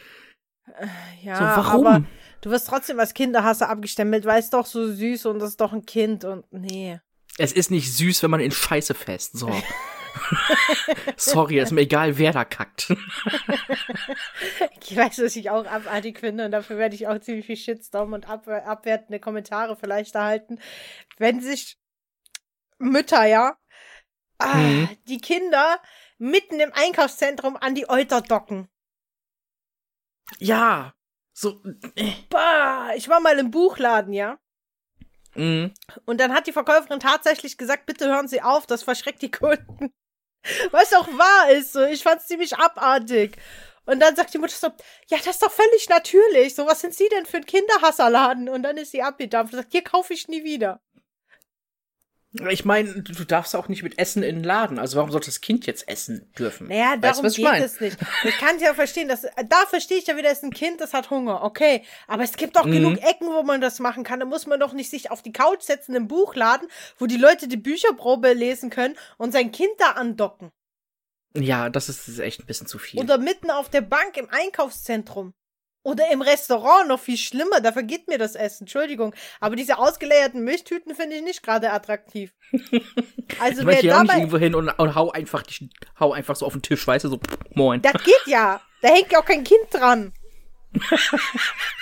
Ja, so, warum? aber du wirst trotzdem als Kinderhasser abgestempelt, weil es doch so süß und das ist doch ein Kind und nee. Es ist nicht süß, wenn man in Scheiße fest, so. Sorry, ist mir egal, wer da kackt. Ich weiß, was ich auch abartig finde und dafür werde ich auch ziemlich viel Shitstorm und ab abwertende Kommentare vielleicht erhalten. Wenn sich Mütter, ja, ah, Mhm. die Kinder mitten im Einkaufszentrum an die Euter docken. Ja, so, äh, Bah, ich war mal im Buchladen, ja. mm, Und dann hat die Verkäuferin tatsächlich gesagt, bitte hören Sie auf, das verschreckt die Kunden. Was auch wahr ist, so. Ich fand's ziemlich abartig. Und dann sagt die Mutter so, ja, das ist doch völlig natürlich. So, was sind Sie denn für ein Kinderhasserladen? Und dann ist sie abgedampft und sagt, hier kaufe ich nie wieder. Ich meine, du darfst auch nicht mit Essen in den Laden, also warum sollte das Kind jetzt essen dürfen? Naja, Weißt darum ich geht mein? es nicht. Ich kann ja verstehen, dass, da verstehe ich ja wieder, ist ein Kind, das hat Hunger, okay. Aber es gibt doch Mhm. genug Ecken, wo man das machen kann. Da muss man doch nicht sich auf die Couch setzen im Buchladen, wo die Leute die Bücherprobe lesen können und sein Kind da andocken. Ja, das ist, das ist echt ein bisschen zu viel. Oder mitten auf der Bank im Einkaufszentrum. Oder im Restaurant, noch viel schlimmer, da vergeht mir das Essen, Entschuldigung. Aber diese ausgeleerten Milchtüten finde ich nicht gerade attraktiv. Also ich wer auch nicht dabei. irgendwo hin und, und hau einfach hau einfach so auf den Tisch, weißt du, so, moin. Das geht ja. Da hängt ja auch kein Kind dran.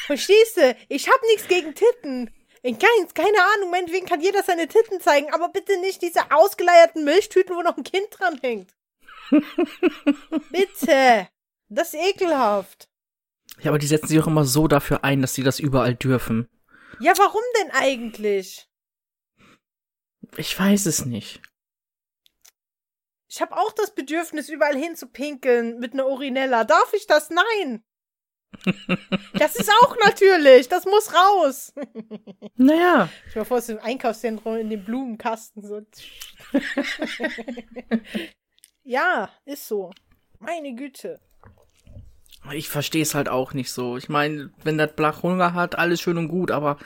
Verstehst du? Ich hab nichts gegen Titten. In keins, keine Ahnung, meinetwegen kann jeder seine Titten zeigen, aber bitte nicht diese ausgeleierten Milchtüten, wo noch ein Kind dran hängt. bitte. Das ist ekelhaft. Ja, aber die setzen sich auch immer so dafür ein, dass sie das überall dürfen. Ja, warum denn eigentlich? Ich weiß es nicht. Ich habe auch das Bedürfnis, überall hin zu pinkeln mit einer Urinella. Darf ich das? Nein. Das ist auch natürlich. Das muss raus. Naja, Ich war vor im Einkaufszentrum in dem Blumenkasten. So. ja, ist so. Meine Güte. Ich verstehe es halt auch nicht so. Ich meine, wenn das Blach Hunger hat, alles schön und gut, aber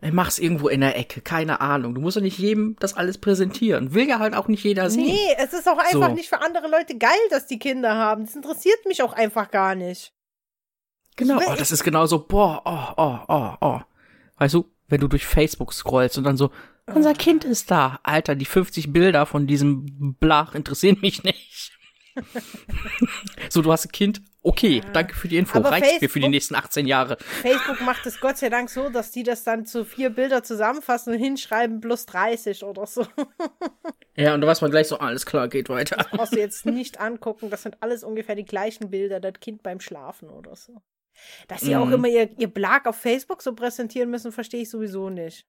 ey, mach's irgendwo in der Ecke, keine Ahnung. Du musst doch nicht jedem das alles präsentieren. Will ja halt auch nicht jeder sehen. Nee, es ist auch einfach So. nicht für andere Leute geil, dass die Kinder haben. Das interessiert mich auch einfach gar nicht. Genau, will- oh, das ist genauso, boah, oh, oh, oh, oh. Weißt du, wenn du durch Facebook scrollst und dann so, unser Kind ist da. Alter, die 50 Bilder von diesem Blach interessieren mich nicht. so, du hast ein Kind, okay, danke für die Info, Aber reicht mir für die Facebook- nächsten 18 Jahre. Facebook macht es Gott sei Dank so, dass die das dann zu vier Bilder zusammenfassen und hinschreiben plus 30 oder so. Ja, und da weiß man gleich so, alles klar, geht weiter. Brauchst du jetzt nicht angucken. Das sind alles ungefähr die gleichen Bilder, das Kind beim Schlafen oder so. Dass sie auch Mhm. immer ihr, ihr Blag auf Facebook so präsentieren müssen, verstehe ich sowieso nicht.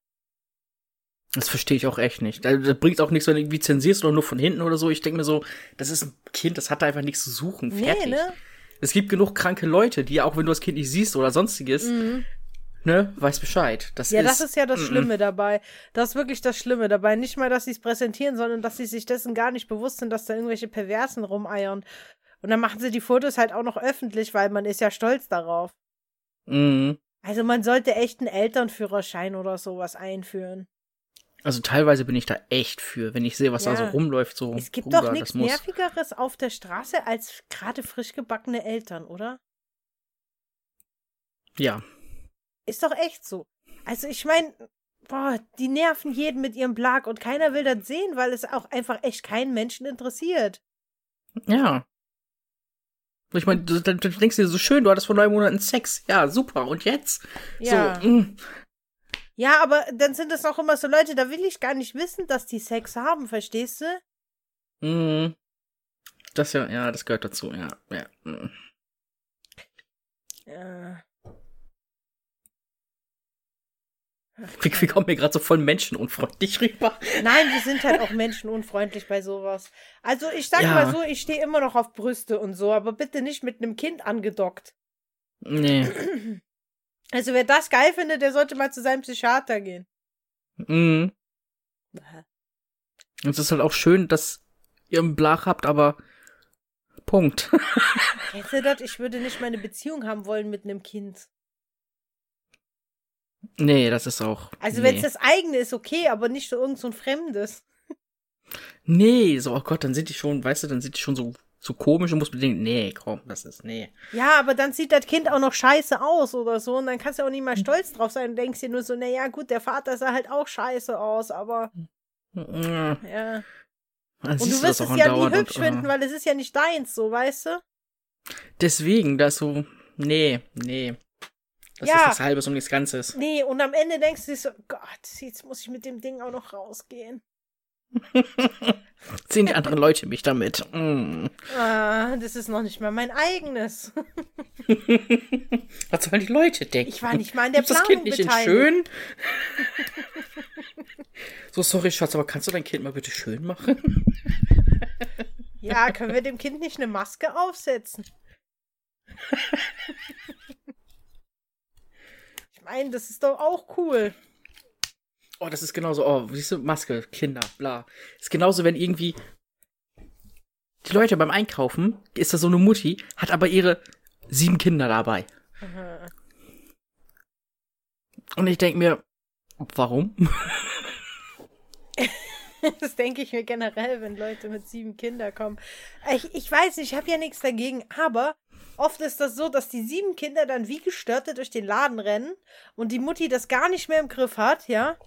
Das verstehe ich auch echt nicht. Das, das bringt auch nichts, wenn du irgendwie zensierst oder nur von hinten oder so. Ich denke mir so, das ist ein Kind, das hat da einfach nichts zu suchen. Fertig. Nee, ne? Es gibt genug kranke Leute, die auch wenn du das Kind nicht siehst oder sonstiges, ne, weiß Bescheid. Das Mhm. Ja, ist, das ist ja das. Schlimme dabei. Das ist wirklich das Schlimme dabei. Nicht mal, dass sie es präsentieren, sondern dass sie sich dessen gar nicht bewusst sind, dass da irgendwelche Perversen rumeiern. Und dann machen sie die Fotos halt auch noch öffentlich, weil man ist ja stolz darauf. Mhm. Also man sollte echt einen Elternführerschein oder sowas einführen. Also teilweise bin ich da echt für, wenn ich sehe, was ja. da so rumläuft. So, es gibt Bruder, doch nichts Nervigeres auf der Straße als gerade frisch gebackene Eltern, oder? Ja. Ist doch echt so. Also ich meine, boah, die nerven jeden mit ihrem Blag und keiner will das sehen, weil es auch einfach echt keinen Menschen interessiert. Ja. Ich meine, du, du, denkst dir so schön, du hattest vor neun Monaten Sex. Ja, super. Und jetzt? Ja. So, mm. Ja, aber dann sind das auch immer so Leute, da will ich gar nicht wissen, dass die Sex haben, verstehst du? Mhm. Das ja, ja, das gehört dazu, ja. Ja. Mhm. ja. Wie, wie kommt mir gerade so voll menschenunfreundlich rüber? Nein, wir sind halt auch menschenunfreundlich bei sowas. Also ich sag ja. mal so, ich stehe immer noch auf Brüste und so, aber bitte nicht mit einem Kind angedockt. Nee. Also wer das geil findet, der sollte mal zu seinem Psychiater gehen. Mhm. Und es ist halt auch schön, dass ihr einen Blach habt, aber Punkt. Kennst du das? Ich würde nicht meine Beziehung haben wollen mit einem Kind. Nee, das ist auch. Also nee. wenn es das eigene ist, okay, aber nicht so irgend so ein Fremdes. Nee, so, oh Gott, dann sind die schon, weißt du, dann sind die schon so, so komisch und muss denken, nee, komm, das ist, nee. Ja, aber dann sieht das Kind auch noch scheiße aus oder so und dann kannst du auch nicht mal stolz drauf sein und denkst dir nur so, naja, gut, der Vater sah halt auch scheiße aus, aber. Ja. ja. und du wirst es ja nie hübsch und, finden, weil es ist ja nicht deins, so, weißt du? Deswegen, das so, nee, nee. Das ja. ist was Halbes und nichts Ganzes. Nee, und am Ende denkst du dir so, Gott, jetzt muss ich mit dem Ding auch noch rausgehen. Sehen die anderen Leute mich damit? Mm. Ah, das ist noch nicht mal mein eigenes. Was sollen die Leute denken? Ich war nicht mal in der Planung das Kind nicht in schön? so, sorry, Schatz, aber kannst du dein Kind mal bitte schön machen? ja, können wir dem Kind nicht eine Maske aufsetzen? meine, das ist doch auch cool. Oh, das ist genauso. Oh, siehst du, Maske, Kinder, bla. Ist genauso, wenn irgendwie die Leute beim Einkaufen, ist da so eine Mutti, hat aber ihre sieben Kinder dabei. Mhm. Und ich denke mir, warum? das denke ich mir generell, wenn Leute mit sieben Kindern kommen. Ich, ich weiß, ich habe ja nichts dagegen, aber Oft ist das so, dass die sieben Kinder dann wie Gestörte durch den Laden rennen und die Mutti das gar nicht mehr im Griff hat, ja?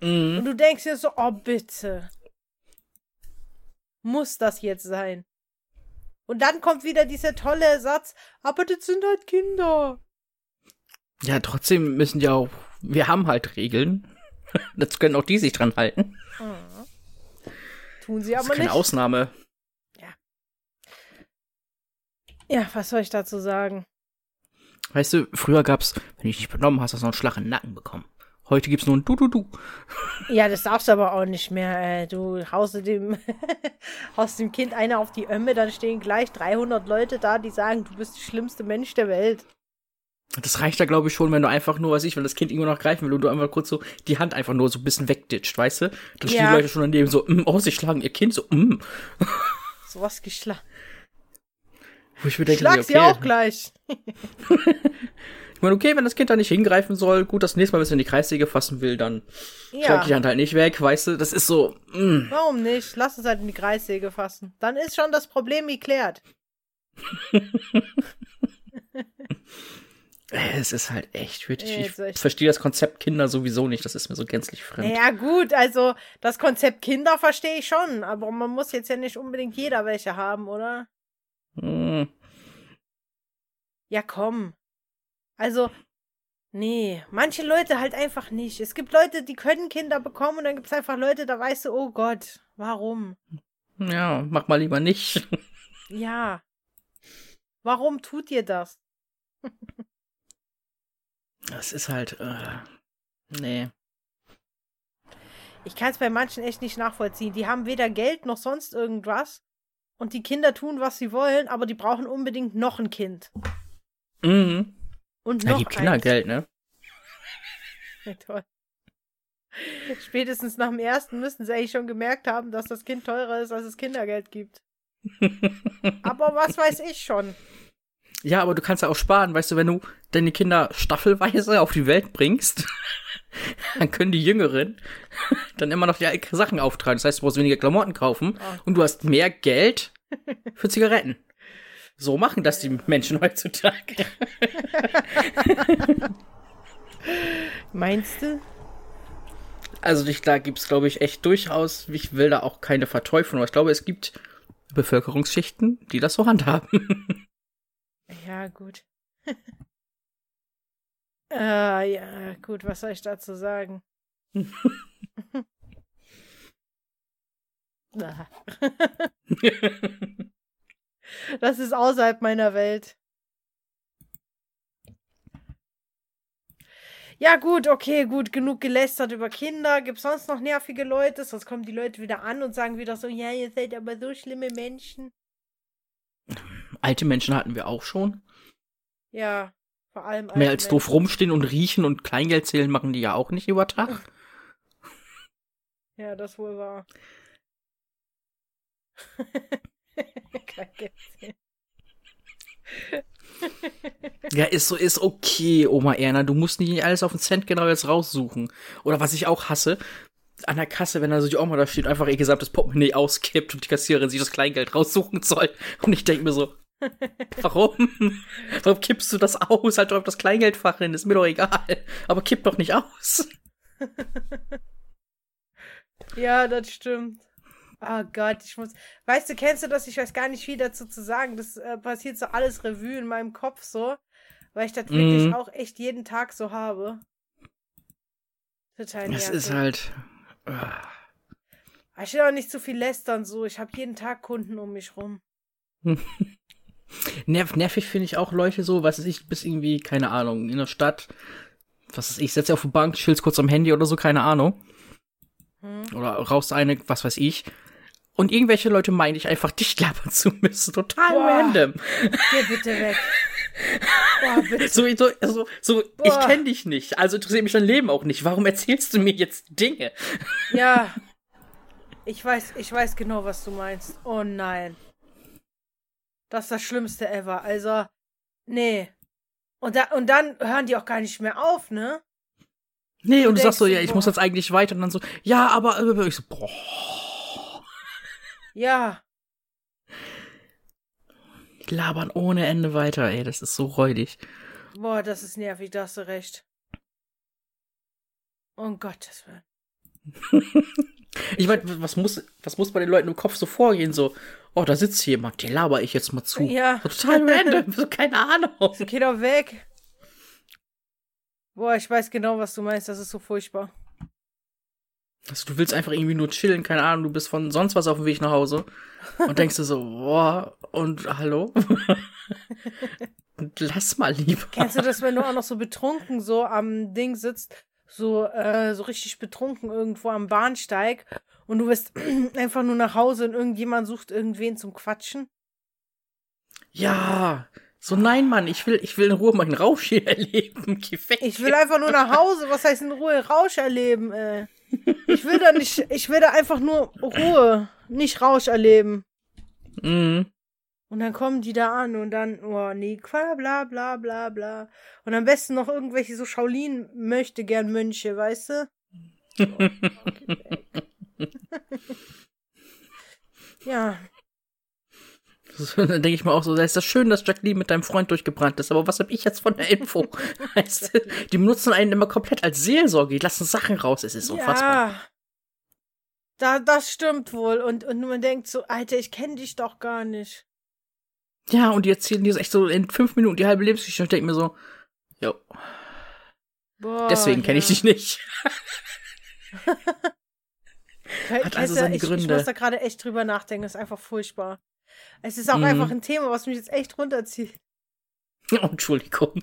Mhm. Und du denkst dir so, oh bitte. Muss das jetzt sein? Und dann kommt wieder dieser tolle Satz, aber das sind halt Kinder. Ja, trotzdem müssen ja auch, wir haben halt Regeln. Das können auch die sich dran halten. Mhm. Tun sie aber das ist keine nicht. Ausnahme. Ja, was soll ich dazu sagen? Weißt du, früher gab's, wenn du dich nicht benommen hast, hast du noch einen Schlag in den Nacken bekommen. Heute gibt's nur ein Du-Du-Du. Ja, das darfst du aber auch nicht mehr. Äh, du haust dem, haust dem Kind eine auf die Ömme, dann stehen gleich 300 Leute da, die sagen, du bist der schlimmste Mensch der Welt. Das reicht da, glaube ich, schon, wenn du einfach nur, weiß ich, wenn das Kind irgendwo noch greifen will und du einfach kurz so die Hand einfach nur so ein bisschen wegditscht, weißt du? Dann stehen ja. die Leute schon daneben so, mm, oh, sie schlagen ihr Kind so, mm. Sowas geschlagen. Wo ich mir denke, Schlag okay. sie auch gleich. ich meine, okay, wenn das Kind da nicht hingreifen soll, gut, das nächste Mal, wenn es in die Kreissäge fassen will, dann ja. schlag die Hand halt nicht weg, weißt du? Das ist so. Mm. Warum nicht? Lass es halt in die Kreissäge fassen. Dann ist schon das Problem geklärt. Es ist halt echt, wirklich. Ich, ich verstehe das Konzept Kinder sowieso nicht. Das ist mir so gänzlich fremd. Ja, gut, also das Konzept Kinder verstehe ich schon, aber man muss jetzt ja nicht unbedingt jeder welche haben, oder? Hm. Ja, komm. Also, nee, manche Leute halt einfach nicht. Es gibt Leute, die können Kinder bekommen und dann gibt es einfach Leute, da weißt du, oh Gott, warum? Ja, mach mal lieber nicht. ja. Warum tut ihr das? das ist halt, äh, nee. Ich kann es bei manchen echt nicht nachvollziehen. Die haben weder Geld noch sonst irgendwas und die Kinder tun, was sie wollen, aber die brauchen unbedingt noch ein Kind. Mhm. Und noch ja, gib Kinder Geld, ne? Ja, toll. Spätestens nach dem ersten müssten sie eigentlich schon gemerkt haben, dass das Kind teurer ist, als es Kindergeld gibt. aber was weiß ich schon. Ja, aber du kannst ja auch sparen, weißt du, wenn du deine Kinder staffelweise auf die Welt bringst, dann können die Jüngeren dann immer noch die Sachen auftragen. Das heißt, du brauchst weniger Klamotten kaufen oh. und du hast mehr Geld für Zigaretten. So machen das die Menschen heutzutage. Meinst du? Also ich, da gibt es, glaube ich, echt durchaus, ich will da auch keine Verteuflung, aber ich glaube, es gibt Bevölkerungsschichten, die das so handhaben. Ja, gut. äh, ja, gut, was soll ich dazu sagen? das ist außerhalb meiner Welt. Ja, gut, okay, gut, genug gelästert über Kinder. Gibt sonst noch nervige Leute? Sonst kommen die Leute wieder an und sagen wieder so, ja, ihr seid aber so schlimme Menschen. Alte Menschen hatten wir auch schon. Ja, vor allem Mehr als Menschen. doof rumstehen und riechen und Kleingeld zählen machen die ja auch nicht über Tag. ja, das wohl war. Ja, ist so, ist okay, Oma Erna. Du musst nicht alles auf den Cent genau jetzt raussuchen. Oder was ich auch hasse, an der Kasse, wenn da so die Oma da steht, einfach ihr gesamtes Portemonnaie auskippt und die Kassiererin sich das Kleingeld raussuchen soll. Und ich denke mir so, warum? Warum kippst du das aus? Halt doch auf das Kleingeldfach hin, ist mir doch egal. Aber kipp doch nicht aus. ja, das stimmt. Oh Gott, ich muss. Weißt du, kennst du das? Ich weiß gar nicht, wie dazu zu sagen. Das äh, passiert so alles Revue in meinem Kopf so. Weil ich das mm. wirklich auch echt jeden Tag so habe. Total nervig. Das ist halt. Uh. Ich will auch nicht zu viel lästern so. Ich habe jeden Tag Kunden um mich rum. Nerv, nervig finde ich auch Leute so, was weiß ich, bis irgendwie, keine Ahnung, in der Stadt, was weiß ich, setze auf die Bank, chillst kurz am Handy oder so, keine Ahnung. Hm. Oder rauchst eine, was weiß ich. Und irgendwelche Leute meinen ich einfach dicht labern zu müssen. Total Boah. random. Geh bitte weg. Boah, bitte. So, so, so, so ich kenne dich nicht. Also interessiert mich dein Leben auch nicht. Warum erzählst du mir jetzt Dinge? Ja. Ich weiß, ich weiß genau, was du meinst. Oh nein. Das ist das Schlimmste ever. Also, nee. Und, da, und dann hören die auch gar nicht mehr auf, ne? Nee, und du sagst so, ja, ich boah. muss jetzt eigentlich weiter. Und dann so, ja, aber äh, ich so, boah. Ja. Die labern ohne Ende weiter, ey, das ist so räudig. Boah, das ist nervig, da hast du recht. Um Gottes Willen. ich meine, was muss, was muss bei den Leuten im Kopf so vorgehen? So, oh, da sitzt jemand, den laber ich jetzt mal zu. Ja. total random, so, keine Ahnung. Geh doch weg. Boah, ich weiß genau, was du meinst, das ist so furchtbar. Also, du willst einfach irgendwie nur chillen, keine Ahnung, du bist von sonst was auf dem Weg nach Hause und denkst dir so, boah, und hallo? Lass mal lieber. Kennst du das, wenn du auch noch so betrunken so am Ding sitzt, so, äh, so richtig betrunken irgendwo am Bahnsteig und du bist einfach nur nach Hause und irgendjemand sucht irgendwen zum Quatschen? Ja, so, nein, Mann, ich will, ich will in Ruhe meinen Rausch hier erleben. Geh weg. Ich will einfach nur nach Hause. Was heißt in Ruhe Rausch erleben, ey? Ich will da nicht, ich will da einfach nur Ruhe, nicht Rausch erleben. Mhm. Und dann kommen die da an und dann, oh nee, bla bla bla bla. Und am besten noch irgendwelche so Shaolin möchte gern Mönche, weißt du? Oh, ja. Dann denke ich mir auch so, da ist das schön, dass Jacqueline mit deinem Freund durchgebrannt ist, aber was habe ich jetzt von der Info? weißt du, die benutzen einen immer komplett als Seelsorge, die lassen Sachen raus, es ist unfassbar. Ja, da, das stimmt wohl. Und, und man denkt so, Alter, ich kenne dich doch gar nicht. Ja, und die erzählen dir echt so in fünf Minuten die halbe Lebensgeschichte und ich denke mir so, jo. Boah, Deswegen kenne ja. ich dich nicht. Hat also seine ich, Gründe. Ich muss da gerade echt drüber nachdenken, das ist einfach furchtbar. Es ist auch mhm. einfach ein Thema, was mich jetzt echt runterzieht. Oh, Entschuldigung.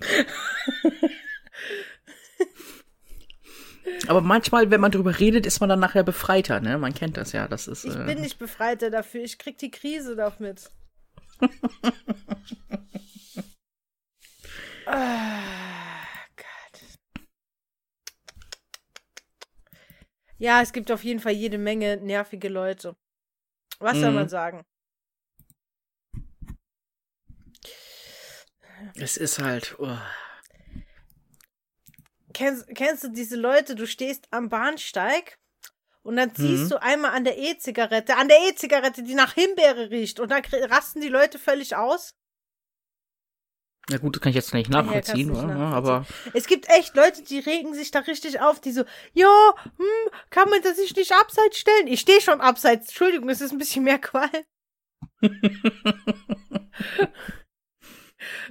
Aber manchmal, wenn man drüber redet, ist man dann nachher befreiter, ne? Man kennt das ja. Das ist, ich äh... bin nicht befreiter dafür. Ich krieg die Krise damit. ah, Gott. Ja, es gibt auf jeden Fall jede Menge nervige Leute. Was soll mhm. man sagen? Es ist halt. Oh. Kennst, kennst du diese Leute, du stehst am Bahnsteig und dann ziehst mhm. du einmal an der E-Zigarette, an der E-Zigarette, die nach Himbeere riecht und dann rasten die Leute völlig aus? Ja gut, das kann ich jetzt nicht nachvollziehen, ja, nicht nachvollziehen. aber. Es gibt echt Leute, die regen sich da richtig auf, die so, ja, hm, kann man das sich nicht abseits stellen? Ich stehe schon abseits, Entschuldigung, es ist ein bisschen mehr Qual.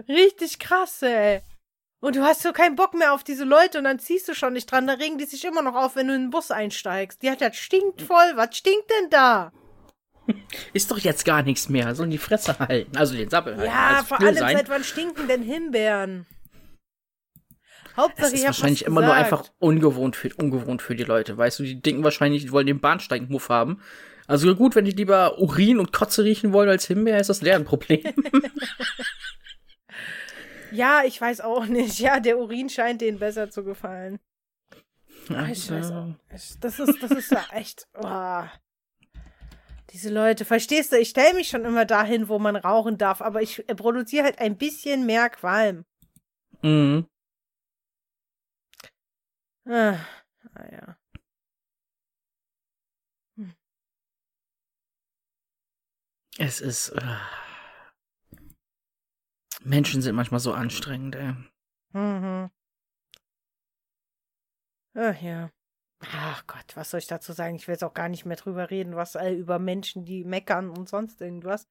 richtig krass, ey. Und du hast so keinen Bock mehr auf diese Leute und dann ziehst du schon nicht dran, da regen die sich immer noch auf, wenn du in den Bus einsteigst. Die hat das stinkt voll, was stinkt denn da? Ist doch jetzt gar nichts mehr. Sollen die Fresse halten. Also den Sappel halten. Ja, vor allem sein. seit wann stinken denn Himbeeren? Hauptsache, das ist wahrscheinlich immer nur einfach ungewohnt für, ungewohnt für die Leute. Weißt du, die denken wahrscheinlich, die wollen den Bahnsteigmuff haben. Also gut, wenn die lieber Urin und Kotze riechen wollen als Himbeer, ist das leer ein Problem. ja, ich weiß auch nicht. Ja, der Urin scheint denen besser zu gefallen. Also. Ich weiß auch. Das ist, das ist ja echt. Oh. Diese Leute, verstehst du, ich stelle mich schon immer dahin, wo man rauchen darf, aber ich äh, produziere halt ein bisschen mehr Qualm. Mhm. Ah, ah ja. Hm. Es ist. Äh, Menschen sind manchmal so anstrengend, ey. Mhm. Ach ja. Ach Gott, was soll ich dazu sagen? Ich will jetzt auch gar nicht mehr drüber reden, was äh, über Menschen, die meckern und sonst irgendwas.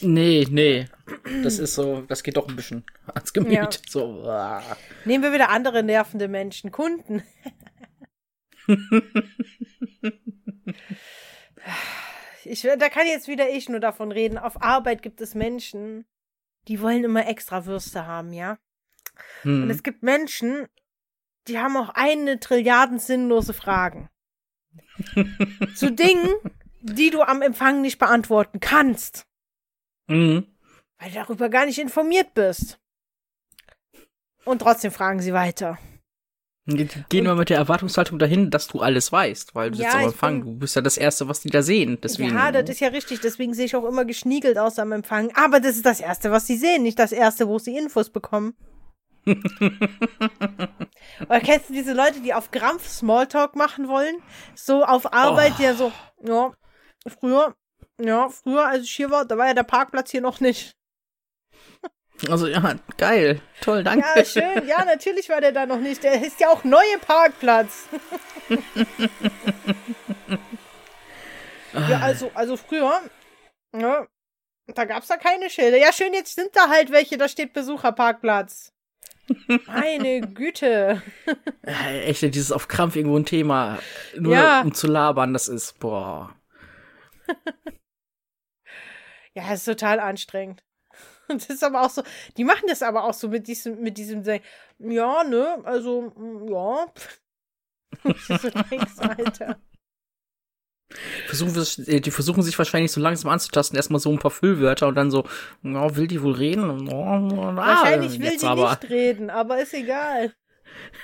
Nee, nee. Das ist so, das geht doch ein bisschen ans Gemüt. Ja. So. Ah. Nehmen wir wieder andere nervende Menschen, Kunden. ich, da kann jetzt wieder ich nur davon reden. Auf Arbeit gibt es Menschen, die wollen immer extra Würste haben, ja. Hm. Und es gibt Menschen, die haben auch eine Trilliarden sinnlose Fragen. Zu Dingen, die du am Empfang nicht beantworten kannst. Mhm. Weil du darüber gar nicht informiert bist. Und trotzdem fragen sie weiter. Gehen wir mit der Erwartungshaltung dahin, dass du alles weißt, weil du ja, sitzt am Empfang. Du bist ja das Erste, was die da sehen. Deswegen, ja, das ist ja richtig. Deswegen sehe ich auch immer geschniegelt aus am Empfang. Aber das ist das Erste, was sie sehen, nicht das Erste, wo sie Infos bekommen. Oder kennst du diese Leute, die auf Krampf Smalltalk machen wollen? So auf Arbeit, oh. ja so, ja, früher, ja, früher, als ich hier war, da war ja der Parkplatz hier noch nicht. Also ja, geil, toll, danke. Ja, schön, ja, natürlich war der da noch nicht. Der ist ja auch neue Parkplatz. ja, also, also früher, ja, da gab's da keine Schilder. Ja, schön, jetzt sind da halt welche, da steht Besucherparkplatz. Meine Güte. Echt, dieses auf Krampf irgendwo ein Thema, nur ja. um zu labern, das ist, boah. ja, das ist total anstrengend. Und das ist aber auch so, die machen das aber auch so mit diesem, mit diesem, ja, ne, also, ja. so denkst, Alter. Versuchen, äh, die versuchen sich wahrscheinlich so langsam anzutasten, erstmal so ein paar Füllwörter und dann so, oh, will die wohl reden? Oh, ah, wahrscheinlich will die aber. nicht reden, aber ist egal.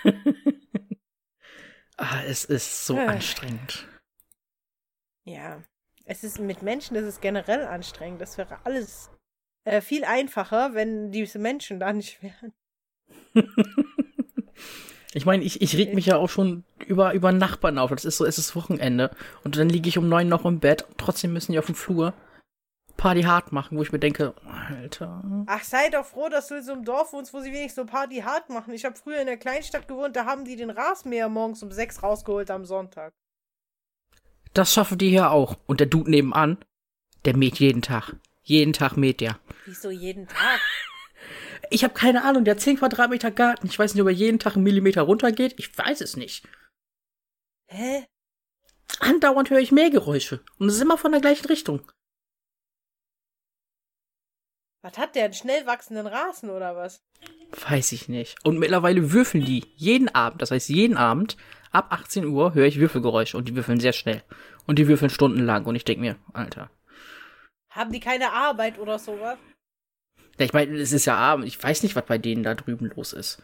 ah, es ist so äh. anstrengend. Ja, es ist mit Menschen, das ist generell anstrengend. Das wäre alles äh, viel einfacher, wenn diese Menschen da nicht wären. Ich meine, ich, ich reg mich ja auch schon über, über Nachbarn auf. Das ist so, es ist Wochenende. Und dann liege ich um neun noch im Bett. Trotzdem müssen die auf dem Flur Party hart machen, wo ich mir denke, Alter. Ach, sei doch froh, dass du in so einem Dorf wohnst, wo sie wenigstens so Party hart machen. Ich habe früher in der Kleinstadt gewohnt, da haben die den Rasenmäher morgens um sechs rausgeholt am Sonntag. Das schaffen die hier auch. Und der Dude nebenan, der mäht jeden Tag. Jeden Tag mäht der. Wieso jeden Tag? Ich habe keine Ahnung, der hat 10 Quadratmeter Garten. Ich weiß nicht, ob er jeden Tag einen Millimeter runtergeht. Ich weiß es nicht. Hä? Andauernd höre ich Mähgeräusche. Und es ist immer von der gleichen Richtung. Was hat der? Einen schnell wachsenden Rasen oder was? Weiß ich nicht. Und mittlerweile würfeln die jeden Abend. Das heißt, jeden Abend ab 18 Uhr höre ich Würfelgeräusche. Und die würfeln sehr schnell. Und die würfeln stundenlang. Und ich denke mir, Alter. Haben die keine Arbeit oder sowas? Ja, ich meine, es ist ja Abend. Ich weiß nicht, was bei denen da drüben los ist.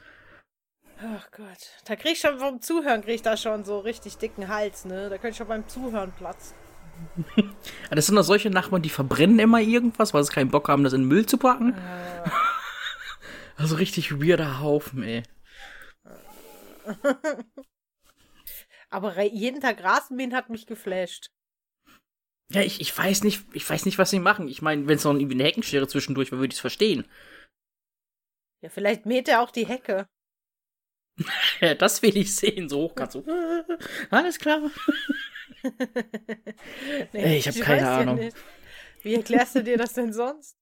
Ach Gott. Da krieg ich schon vom Zuhören, krieg ich da schon so richtig dicken Hals, ne? Da könnte ich schon beim Zuhören platzen. das sind doch solche Nachbarn, die verbrennen immer irgendwas, weil sie keinen Bock haben, das in den Müll zu packen. Äh. Also richtig weirder Haufen, ey. Aber jeden Tag Rasenmähen hat mich geflasht. Ja, ich, ich weiß nicht, ich weiß nicht, was sie machen. Ich meine, wenn es noch irgendwie eine Heckenschere zwischendurch wäre, würde ich es verstehen. Ja, vielleicht mäht er auch die Hecke. ja, das will ich sehen, so hoch kannst du. Alles klar. nee, Ey, ich habe keine Ahnung. Ja Wie erklärst du dir das denn sonst?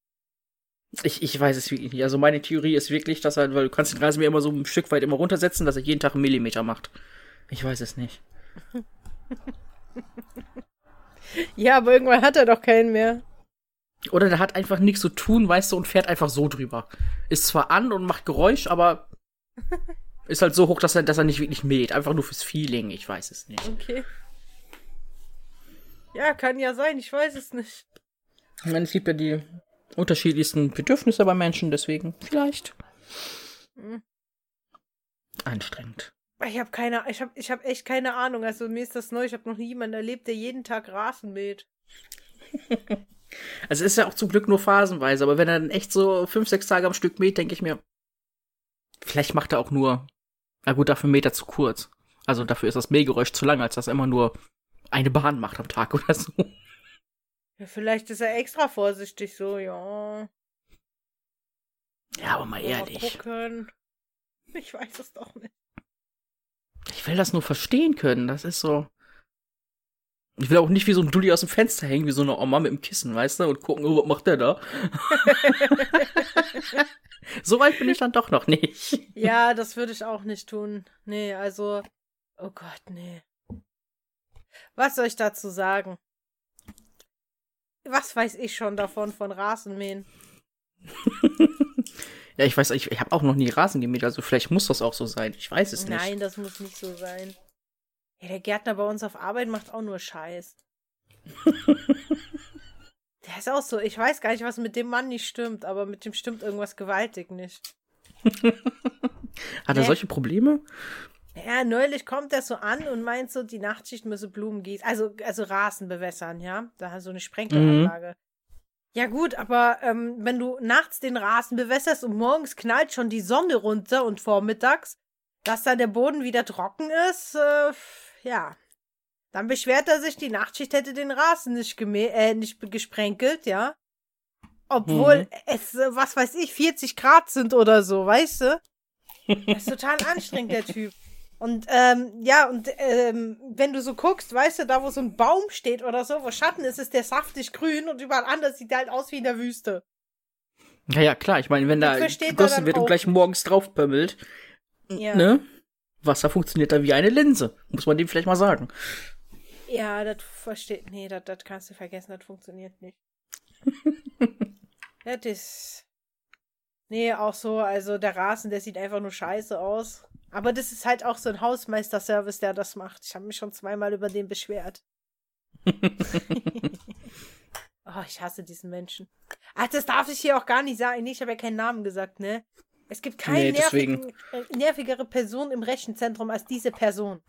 Ich, ich weiß es wirklich nicht. Also meine Theorie ist wirklich, dass er, weil du kannst den Rasenmäher immer so ein Stück weit immer runtersetzen, dass er jeden Tag einen Millimeter macht. Ich weiß es nicht. Ja, aber irgendwann hat er doch keinen mehr. Oder der hat einfach nichts zu tun, weißt du, und fährt einfach so drüber. Ist zwar an und macht Geräusch, aber ist halt so hoch, dass er, dass er nicht wirklich mäht. Einfach nur fürs Feeling. Ich weiß es nicht. Okay. Ja, kann ja sein. Ich weiß es nicht. Ich meine, es gibt ja die unterschiedlichsten Bedürfnisse bei Menschen, deswegen vielleicht. Hm. Anstrengend. Ich habe keine, ich habe, ich habe echt keine Ahnung. Also mir ist das neu. Ich habe noch nie jemanden erlebt, der jeden Tag Rasen mäht. also ist ja auch zum Glück nur phasenweise, aber wenn er dann echt so fünf, sechs Tage am Stück mäht, denke ich mir, vielleicht macht er auch nur, na gut, dafür mäht er zu kurz. Also dafür ist das Mähgeräusch zu lang, als dass er immer nur eine Bahn macht am Tag oder so. Ja, vielleicht ist er extra vorsichtig so, ja. Ja, aber mal ehrlich. Gucken. Ich weiß es doch nicht. Ich will das nur verstehen können. Das ist so. Ich will auch nicht wie so ein Dulli aus dem Fenster hängen, wie so eine Oma mit dem Kissen, weißt du, und gucken, oh, was macht der da? so weit bin ich dann doch noch nicht. ja, das würde ich auch nicht tun. Nee, also. Oh Gott, nee. Was soll ich dazu sagen? Was weiß ich schon davon von Rasenmähen? ja, ich weiß, ich, ich habe auch noch nie Rasen gemäht, also vielleicht muss das auch so sein. Ich weiß es Nein, nicht. Nein, das muss nicht so sein. Ja, der Gärtner bei uns auf Arbeit macht auch nur Scheiß. der ist auch so, ich weiß gar nicht, was mit dem Mann nicht stimmt, aber mit dem stimmt irgendwas gewaltig nicht. Hat er nee. solche Probleme? Ja, neulich kommt er so an und meint so, die Nachtschicht müsse Blumen gießen, also, also Rasen bewässern, ja. Da hat so eine Sprenkleranlage. Mhm. Ja gut, aber ähm, wenn du nachts den Rasen bewässerst und morgens knallt schon die Sonne runter und vormittags, dass dann der Boden wieder trocken ist, äh, ja. Dann beschwert er sich, die Nachtschicht hätte den Rasen nicht, äh, nicht gesprenkelt, ja. Obwohl mhm. es, äh, was weiß ich, 40 Grad sind oder so, weißt du? Das ist total anstrengend, der Typ. Und ähm, ja, und ähm, wenn du so guckst, weißt du, da wo so ein Baum steht oder so, wo Schatten ist, ist der saftig grün und überall anders sieht der halt aus wie in der Wüste. Ja, ja, klar. Ich meine, wenn da gegossen wird und gleich morgens draufpömmelt, ja. ne? Wasser funktioniert da wie eine Linse. Muss man dem vielleicht mal sagen. Ja, das versteht. Nee, das, das kannst du vergessen, das funktioniert nicht. das ist. Nee, auch so, also der Rasen, der sieht einfach nur scheiße aus. Aber das ist halt auch so ein Hausmeisterservice, der das macht. Ich habe mich schon zweimal über den beschwert. oh, ich hasse diesen Menschen. Ach, das darf ich hier auch gar nicht sagen. ich habe ja keinen Namen gesagt, ne? Es gibt keine nee, nervigen, äh, nervigere Person im Rechenzentrum als diese Person.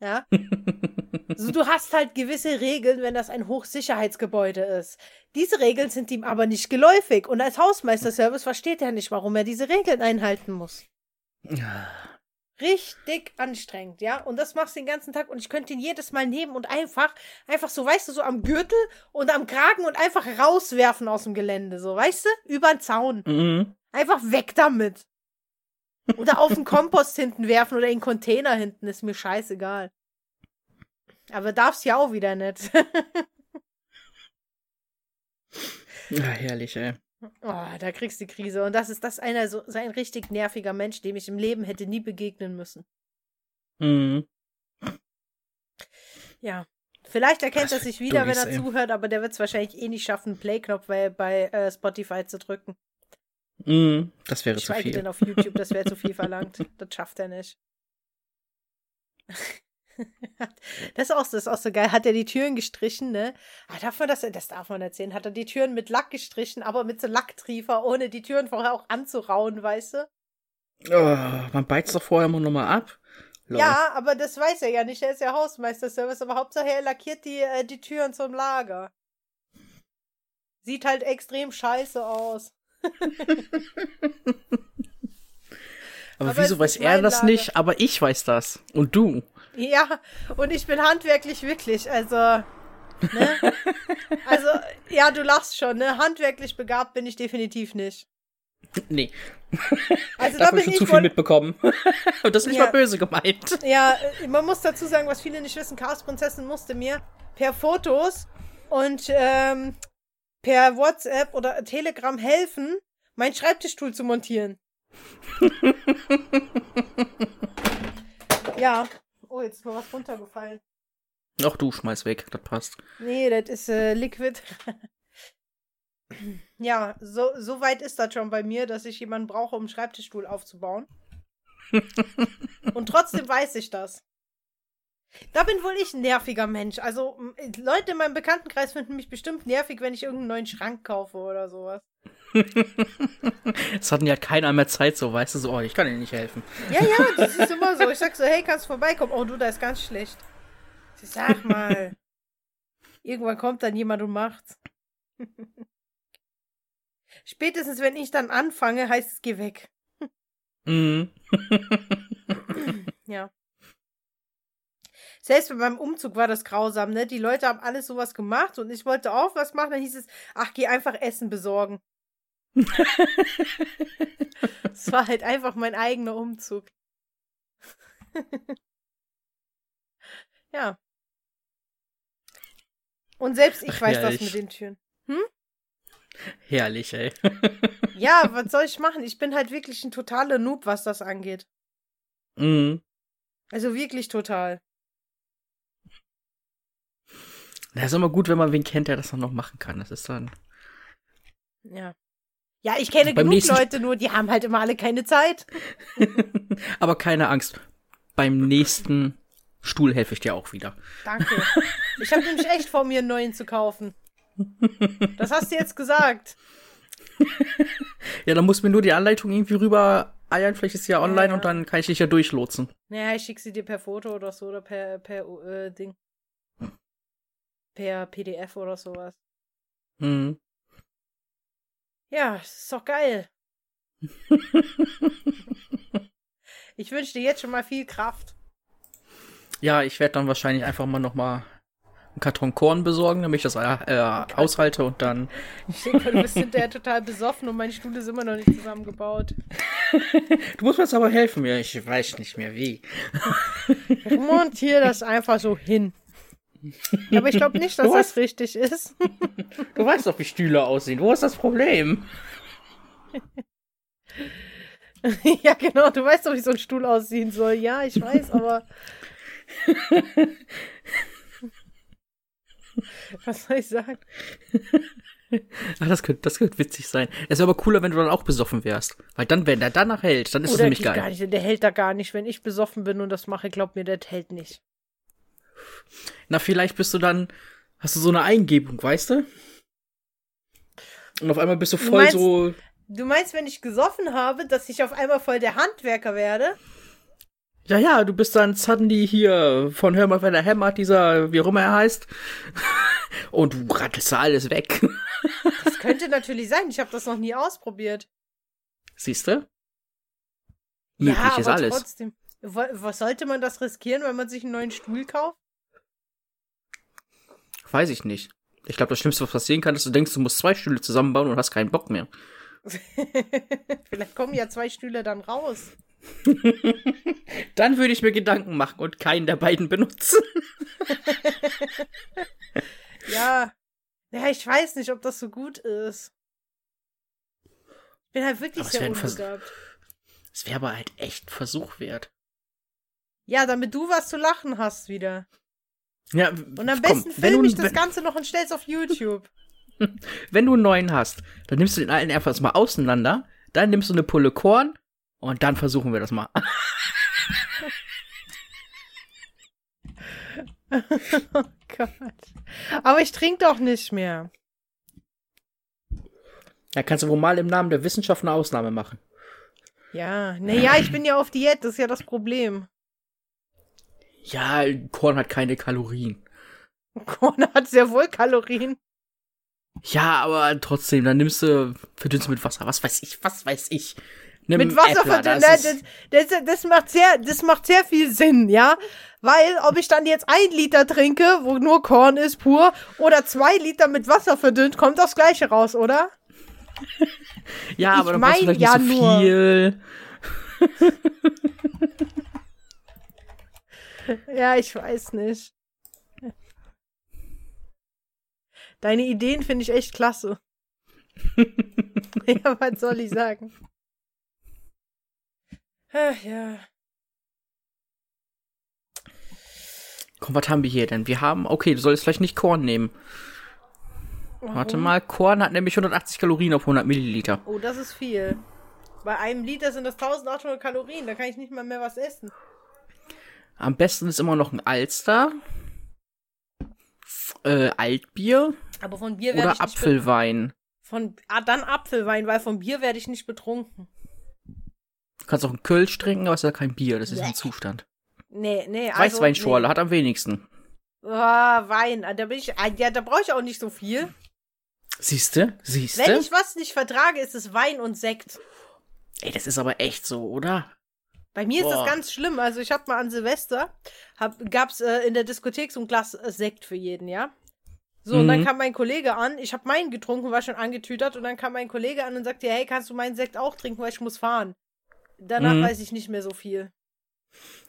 Ja? also, du hast halt gewisse Regeln, wenn das ein Hochsicherheitsgebäude ist. Diese Regeln sind ihm aber nicht geläufig. Und als Hausmeisterservice versteht er nicht, warum er diese Regeln einhalten muss. Ja. Richtig anstrengend, ja. Und das machst du den ganzen Tag und ich könnte ihn jedes Mal nehmen und einfach, einfach so, weißt du, so am Gürtel und am Kragen und einfach rauswerfen aus dem Gelände, so, weißt du? Über den Zaun. Mhm. Einfach weg damit. Oder auf den Kompost hinten werfen oder in den Container hinten, ist mir scheißegal. Aber darfst ja auch wieder nicht. ja, herrlich, ey. Oh, da kriegst du die Krise. Und das ist das einer so, so ein richtig nerviger Mensch, dem ich im Leben hätte nie begegnen müssen. Mhm. Ja. Vielleicht erkennt er sich wieder, wenn er ey. zuhört, aber der wird es wahrscheinlich eh nicht schaffen, Play-Knopf bei, bei äh, Spotify zu drücken. Mhm, das wäre zu viel. denn auf YouTube, das wäre zu viel verlangt. Das schafft er nicht. das ist auch so, das ist auch so geil. Hat er die Türen gestrichen, ne? Ah, darf man das, das darf man erzählen. Hat er die Türen mit Lack gestrichen, aber mit so Lacktriefer, ohne die Türen vorher auch anzurauen, weißt du? Oh, man beizt doch vorher immer nochmal ab. Lol. Ja, aber das weiß er ja nicht. Er ist ja Hausmeister-Service, aber Hauptsache er lackiert die, äh, die Türen zum Lager. Sieht halt extrem scheiße aus. Aber, aber wieso weiß er das Lager. nicht? Aber ich weiß das. Und du. Ja, und ich bin handwerklich wirklich, also. Ne? also, ja, du lachst schon, ne? Handwerklich begabt bin ich definitiv nicht. Nee. Also da bin ich schon zu viel mitbekommen. Und das ist nicht ja, mal böse gemeint. Ja, man muss dazu sagen, was viele nicht wissen, Chaos Prinzessin musste mir per Fotos und ähm, per WhatsApp oder Telegram helfen, meinen Schreibtischstuhl zu montieren. ja. Oh, jetzt ist mal was runtergefallen. Ach du, schmeiß weg, das passt. Nee, das ist äh, Liquid. ja, so, so weit ist das schon bei mir, dass ich jemanden brauche, um einen Schreibtischstuhl aufzubauen. Und trotzdem weiß ich das. Da bin wohl ich ein nerviger Mensch. Also, Leute in meinem Bekanntenkreis finden mich bestimmt nervig, wenn ich irgendeinen neuen Schrank kaufe oder sowas. Es hatten ja keiner mehr Zeit, so weißt du, so, oh, ich kann dir nicht helfen. Ja, ja, das ist immer so. Ich sag so, hey, kannst du vorbeikommen? Oh, du, da ist ganz schlecht. Ich sag mal. Irgendwann kommt dann jemand und macht's. Spätestens, wenn ich dann anfange, heißt es, geh weg. Mhm. ja. Selbst bei meinem Umzug war das grausam, ne? Die Leute haben alles sowas gemacht und ich wollte auch was machen, dann hieß es, ach, geh einfach Essen besorgen. Es war halt einfach mein eigener Umzug. ja. Und selbst ich ach, weiß das mit den Türen. Hm? Herrlich, ey. ja, was soll ich machen? Ich bin halt wirklich ein totaler Noob, was das angeht. Mhm. Also wirklich total. Na, ist immer gut, wenn man wen kennt, der das dann noch machen kann. Das ist dann. Ja. Ja, ich kenne genug nächsten... Leute, nur die haben halt immer alle keine Zeit. Aber keine Angst. Beim nächsten Stuhl helfe ich dir auch wieder. Danke. Ich habe nämlich echt vor, mir einen neuen zu kaufen. Das hast du jetzt gesagt. ja, dann muss mir nur die Anleitung irgendwie rüber eiern. Vielleicht ist sie ja online ja. und dann kann ich dich ja durchlotsen. Naja, ich schicke sie dir per Foto oder so oder per, per äh, Ding. Per PDF oder sowas. Hm. Ja, ist doch geil. ich wünsche dir jetzt schon mal viel Kraft. Ja, ich werde dann wahrscheinlich einfach mal noch mal einen Karton Korn besorgen, damit ich das äh, äh aushalte und dann. Ich denke, du bist hinterher total besoffen und mein Stuhl ist immer noch nicht zusammengebaut. du musst mir jetzt aber helfen, mir. Ich weiß nicht mehr wie. Montier das einfach so hin. Aber ich glaube nicht, dass das hast... richtig ist. du weißt doch, wie Stühle aussehen. Wo ist das Problem? ja, genau. Du weißt doch, wie so ein Stuhl aussehen soll. Ja, ich weiß, aber. Was soll ich sagen? Ach, das könnte, das könnte witzig sein. Es wäre aber cooler, wenn du dann auch besoffen wärst. Weil dann, wenn der danach hält, dann ist Oder es nämlich geil. Gar nicht, der hält da gar nicht. Wenn ich besoffen bin und das mache, glaub mir, der hält nicht. Na, vielleicht bist du dann, hast du so eine Eingebung, weißt du? Und auf einmal bist du voll du meinst, so. Du meinst, wenn ich gesoffen habe, dass ich auf einmal voll der Handwerker werde? Ja, ja, du bist dann suddenly hier von Hör mal, wenn er hämmert, dieser, wie auch immer er heißt. Und du rattelst da alles weg. Das könnte natürlich sein. Ich habe das noch nie ausprobiert. Siehst du? Möglich ja, ist alles. Trotzdem. Was sollte man das riskieren, wenn man sich einen neuen Stuhl kauft? Weiß ich nicht. Ich glaube, das Schlimmste, was passieren kann, ist, dass du denkst, du musst zwei Stühle zusammenbauen und hast keinen Bock mehr. Vielleicht kommen ja zwei Stühle dann raus. dann würde ich mir Gedanken machen und keinen der beiden benutzen. ja. Ja, ich weiß nicht, ob das so gut ist. Ich bin halt wirklich sehr unbegabt. Es wäre aber halt echt Versuch wert. Ja, damit du was zu lachen hast wieder. Ja, und am besten film ich das Ganze noch und stell's auf YouTube. wenn du einen neuen hast, dann nimmst du den alten einfach mal auseinander, dann nimmst du eine Pulle Korn und dann versuchen wir das mal. oh Gott. Aber ich trinke doch nicht mehr. Ja, kannst du wohl mal im Namen der Wissenschaft eine Ausnahme machen. Ja, naja, ich bin ja auf Diät, das ist ja das Problem. Ja, Korn hat keine Kalorien. Korn hat sehr wohl Kalorien. Ja, aber trotzdem, dann nimmst du, verdünnst du mit Wasser. Was weiß ich, was weiß ich. Mit Wasser verdünnen. Das, das, das, das, macht sehr, das macht sehr viel Sinn, ja. Weil, ob ich dann jetzt ein Liter trinke, wo nur Korn ist, pur, oder zwei Liter mit Wasser verdünnt, kommt aufs Gleiche raus, oder? ja, ich aber dann mein, vielleicht ja nicht so nur. viel. ja, ich weiß nicht. Deine Ideen finde ich echt klasse. ja, was soll ich sagen? Ach, ja. Komm, was haben wir hier denn? Wir haben, okay, du solltest vielleicht nicht Korn nehmen. Warum? Warte mal, Korn hat nämlich 180 Kalorien auf 100 Milliliter. Oh, das ist viel. Bei einem Liter sind das 1800 Kalorien, da kann ich nicht mal mehr was essen. Am besten ist immer noch ein Alster, äh, Altbier Aber von Bier oder Apfelwein. Von, ah, dann Apfelwein, weil von Bier werde ich nicht betrunken. Du kannst auch einen Kölsch trinken, aber es ist ja kein Bier, das ist ein Zustand. Nee, nee. Also, Weißweinschorle nee. hat am wenigsten. Oh, Wein, ah, da bin ich, ah, ja, da brauche ich auch nicht so viel. Siehste? Siehste? Wenn ich was nicht vertrage, ist es Wein und Sekt. Ey, das ist aber echt so, oder? Bei mir Boah. ist das ganz schlimm. Also ich habe mal an Silvester, hab, gab's äh, in der Diskothek so ein Glas äh, Sekt für jeden, ja? So, mhm. und dann mhm. kam mein Kollege an, ich habe meinen getrunken, war schon angetütert, und dann kam mein Kollege an und sagte, hey, kannst du meinen Sekt auch trinken, weil ich muss fahren. Danach mhm. weiß ich nicht mehr so viel.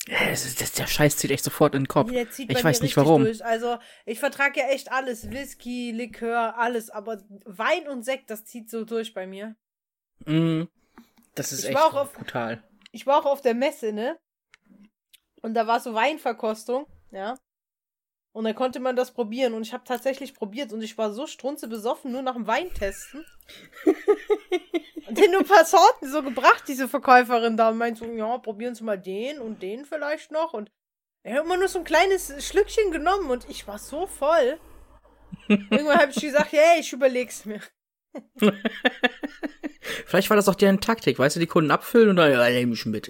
Das, das, der Scheiß zieht echt sofort in den Kopf. ich weiß nicht warum. Durch. Also, ich vertrage ja echt alles. Whisky, Likör, alles. Aber Wein und Sekt, das zieht so durch bei mir. Mhm. Das ist ich echt auf, brutal. Ich war auch auf der Messe, ne? Und da war so Weinverkostung, ja. Und dann konnte man das probieren. Und ich habe tatsächlich probiert. Und ich war so strunze besoffen, nur nach dem Wein testen. und den nur ein paar Sorten so gebracht, diese Verkäuferin da. Und meint so, ja, probieren Sie mal den und den vielleicht noch. Und er hat immer nur so ein kleines Schlückchen genommen. Und ich war so voll. Irgendwann habe ich gesagt, hey, ich überleg's mir. Vielleicht war das auch deren Taktik, weißt du, die Kunden abfüllen und dann, ja, nehme ich mit.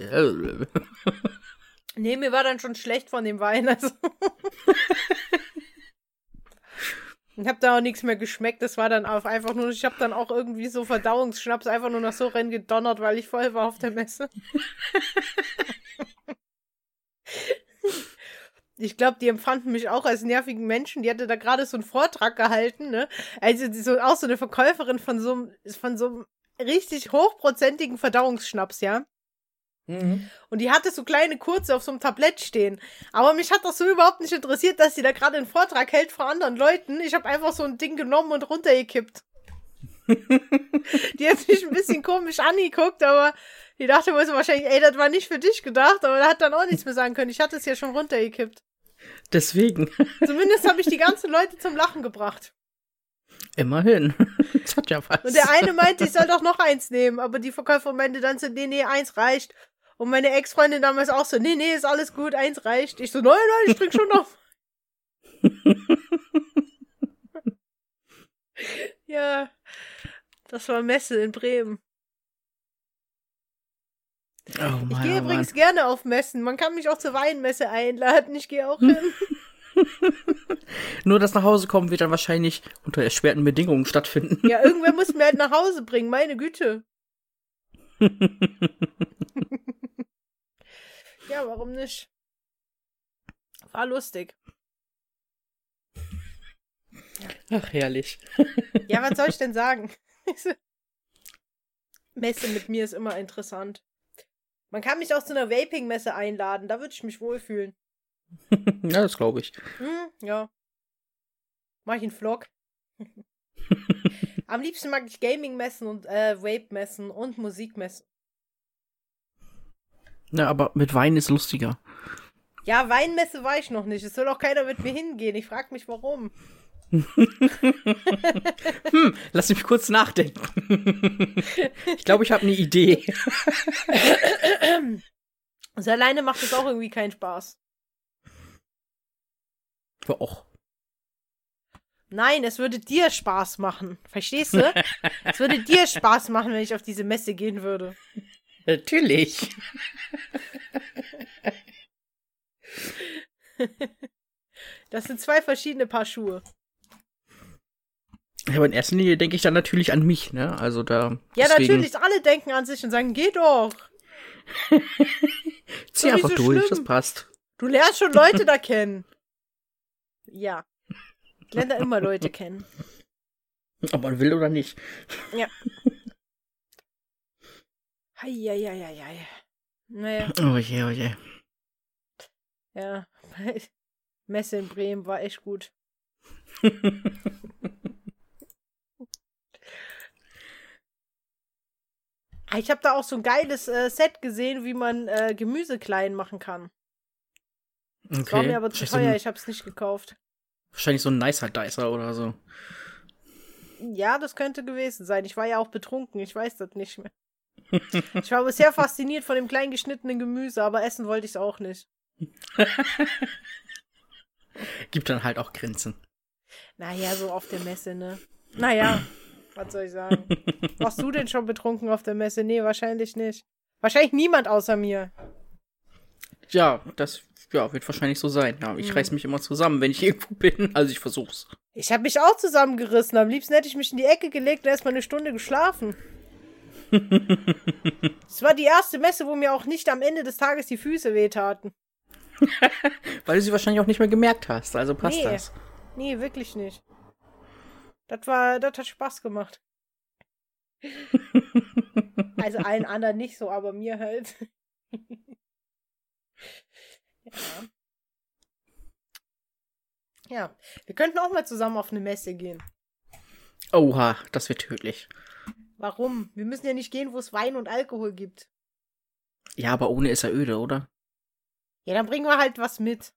Nee, mir war dann schon schlecht von dem Wein. Also. ich habe da auch nichts mehr geschmeckt. Das war dann auch einfach nur, ich habe dann auch irgendwie so Verdauungsschnaps einfach nur noch so rennen gedonnert, weil ich voll war auf der Messe. Ich glaube, die empfanden mich auch als nervigen Menschen. Die hatte da gerade so einen Vortrag gehalten, ne? Also so, auch so eine Verkäuferin von so, von so einem richtig hochprozentigen Verdauungsschnaps, ja? Mhm. Und die hatte so kleine kurze auf so einem Tablett stehen. Aber mich hat das so überhaupt nicht interessiert, dass sie da gerade einen Vortrag hält vor anderen Leuten. Ich habe einfach so ein Ding genommen und runtergekippt. die hat mich ein bisschen komisch angeguckt, aber die dachte wohl so wahrscheinlich, ey, das war nicht für dich gedacht, aber da hat dann auch nichts mehr sagen können. Ich hatte es ja schon runtergekippt. Deswegen. Zumindest habe ich die ganzen Leute zum Lachen gebracht. Immerhin. Das hat ja was. Und der eine meinte, ich soll doch noch eins nehmen, aber die Verkäuferin meinte dann so, nee, nee, eins reicht. Und meine Ex-Freundin damals auch so, nee, nee, ist alles gut, eins reicht. Ich so, nein, nein, ich trink schon noch. ja, das war Messe in Bremen. Oh Mann, ich gehe oh übrigens gerne auf Messen. Man kann mich auch zur Weinmesse einladen. Ich gehe auch hin. Nur das nach Hause kommen wird dann wahrscheinlich unter erschwerten Bedingungen stattfinden. Ja, irgendwer muss mir halt nach Hause bringen, meine Güte. Ja, warum nicht? War lustig. Ach, herrlich. ja, was soll ich denn sagen? Messe mit mir ist immer interessant. Man kann mich auch zu einer Vaping-Messe einladen, da würde ich mich wohlfühlen. ja, das glaube ich. Hm, ja. Mach ich einen Vlog. Am liebsten mag ich Gaming-Messen und äh, Vape-Messen und Musikmessen. Na, aber mit Wein ist lustiger. Ja, Weinmesse war ich noch nicht. Es soll auch keiner mit mir hingehen. Ich frage mich, warum. hm, lass mich kurz nachdenken. ich glaube, ich habe eine Idee. also alleine macht es auch irgendwie keinen Spaß. Och. Nein, es würde dir Spaß machen. Verstehst du? es würde dir Spaß machen, wenn ich auf diese Messe gehen würde. Natürlich. Das sind zwei verschiedene Paar Schuhe. Ja, aber in erster Linie denke ich dann natürlich an mich, ne? Also da. Ja, deswegen... natürlich, alle denken an sich und sagen, geh doch. Zieh einfach so durch, schlimm. das passt. Du lernst schon Leute da kennen. Ja. Ich lerne da immer Leute kennen. Ob man will oder nicht. Ja. Heieieiei. Naja. Oh je, oh je. Ja. Messe in Bremen war echt gut. Ich habe da auch so ein geiles äh, Set gesehen, wie man äh, Gemüse klein machen kann. Okay. Das war mir aber zu teuer, ich habe es nicht gekauft. Wahrscheinlich so ein nicer Dicer oder so. Ja, das könnte gewesen sein. Ich war ja auch betrunken, ich weiß das nicht mehr. ich war sehr fasziniert von dem klein geschnittenen Gemüse, aber essen wollte ich es auch nicht. Gibt dann halt auch Grenzen. Naja, so auf der Messe, ne? Naja, was soll ich sagen? Warst du denn schon betrunken auf der Messe? Nee, wahrscheinlich nicht. Wahrscheinlich niemand außer mir. Ja, das ja, wird wahrscheinlich so sein. Ja, ich hm. reiß mich immer zusammen, wenn ich irgendwo bin. Also ich versuch's. Ich habe mich auch zusammengerissen. Am liebsten hätte ich mich in die Ecke gelegt und erstmal eine Stunde geschlafen. Es war die erste Messe, wo mir auch nicht am Ende des Tages die Füße wehtaten. Weil du sie wahrscheinlich auch nicht mehr gemerkt hast, also passt nee. das. Nee, wirklich nicht. Das war, das hat Spaß gemacht. also allen anderen nicht so, aber mir halt. ja. Ja, wir könnten auch mal zusammen auf eine Messe gehen. Oha, das wird tödlich. Warum? Wir müssen ja nicht gehen, wo es Wein und Alkohol gibt. Ja, aber ohne ist er öde, oder? Ja, dann bringen wir halt was mit.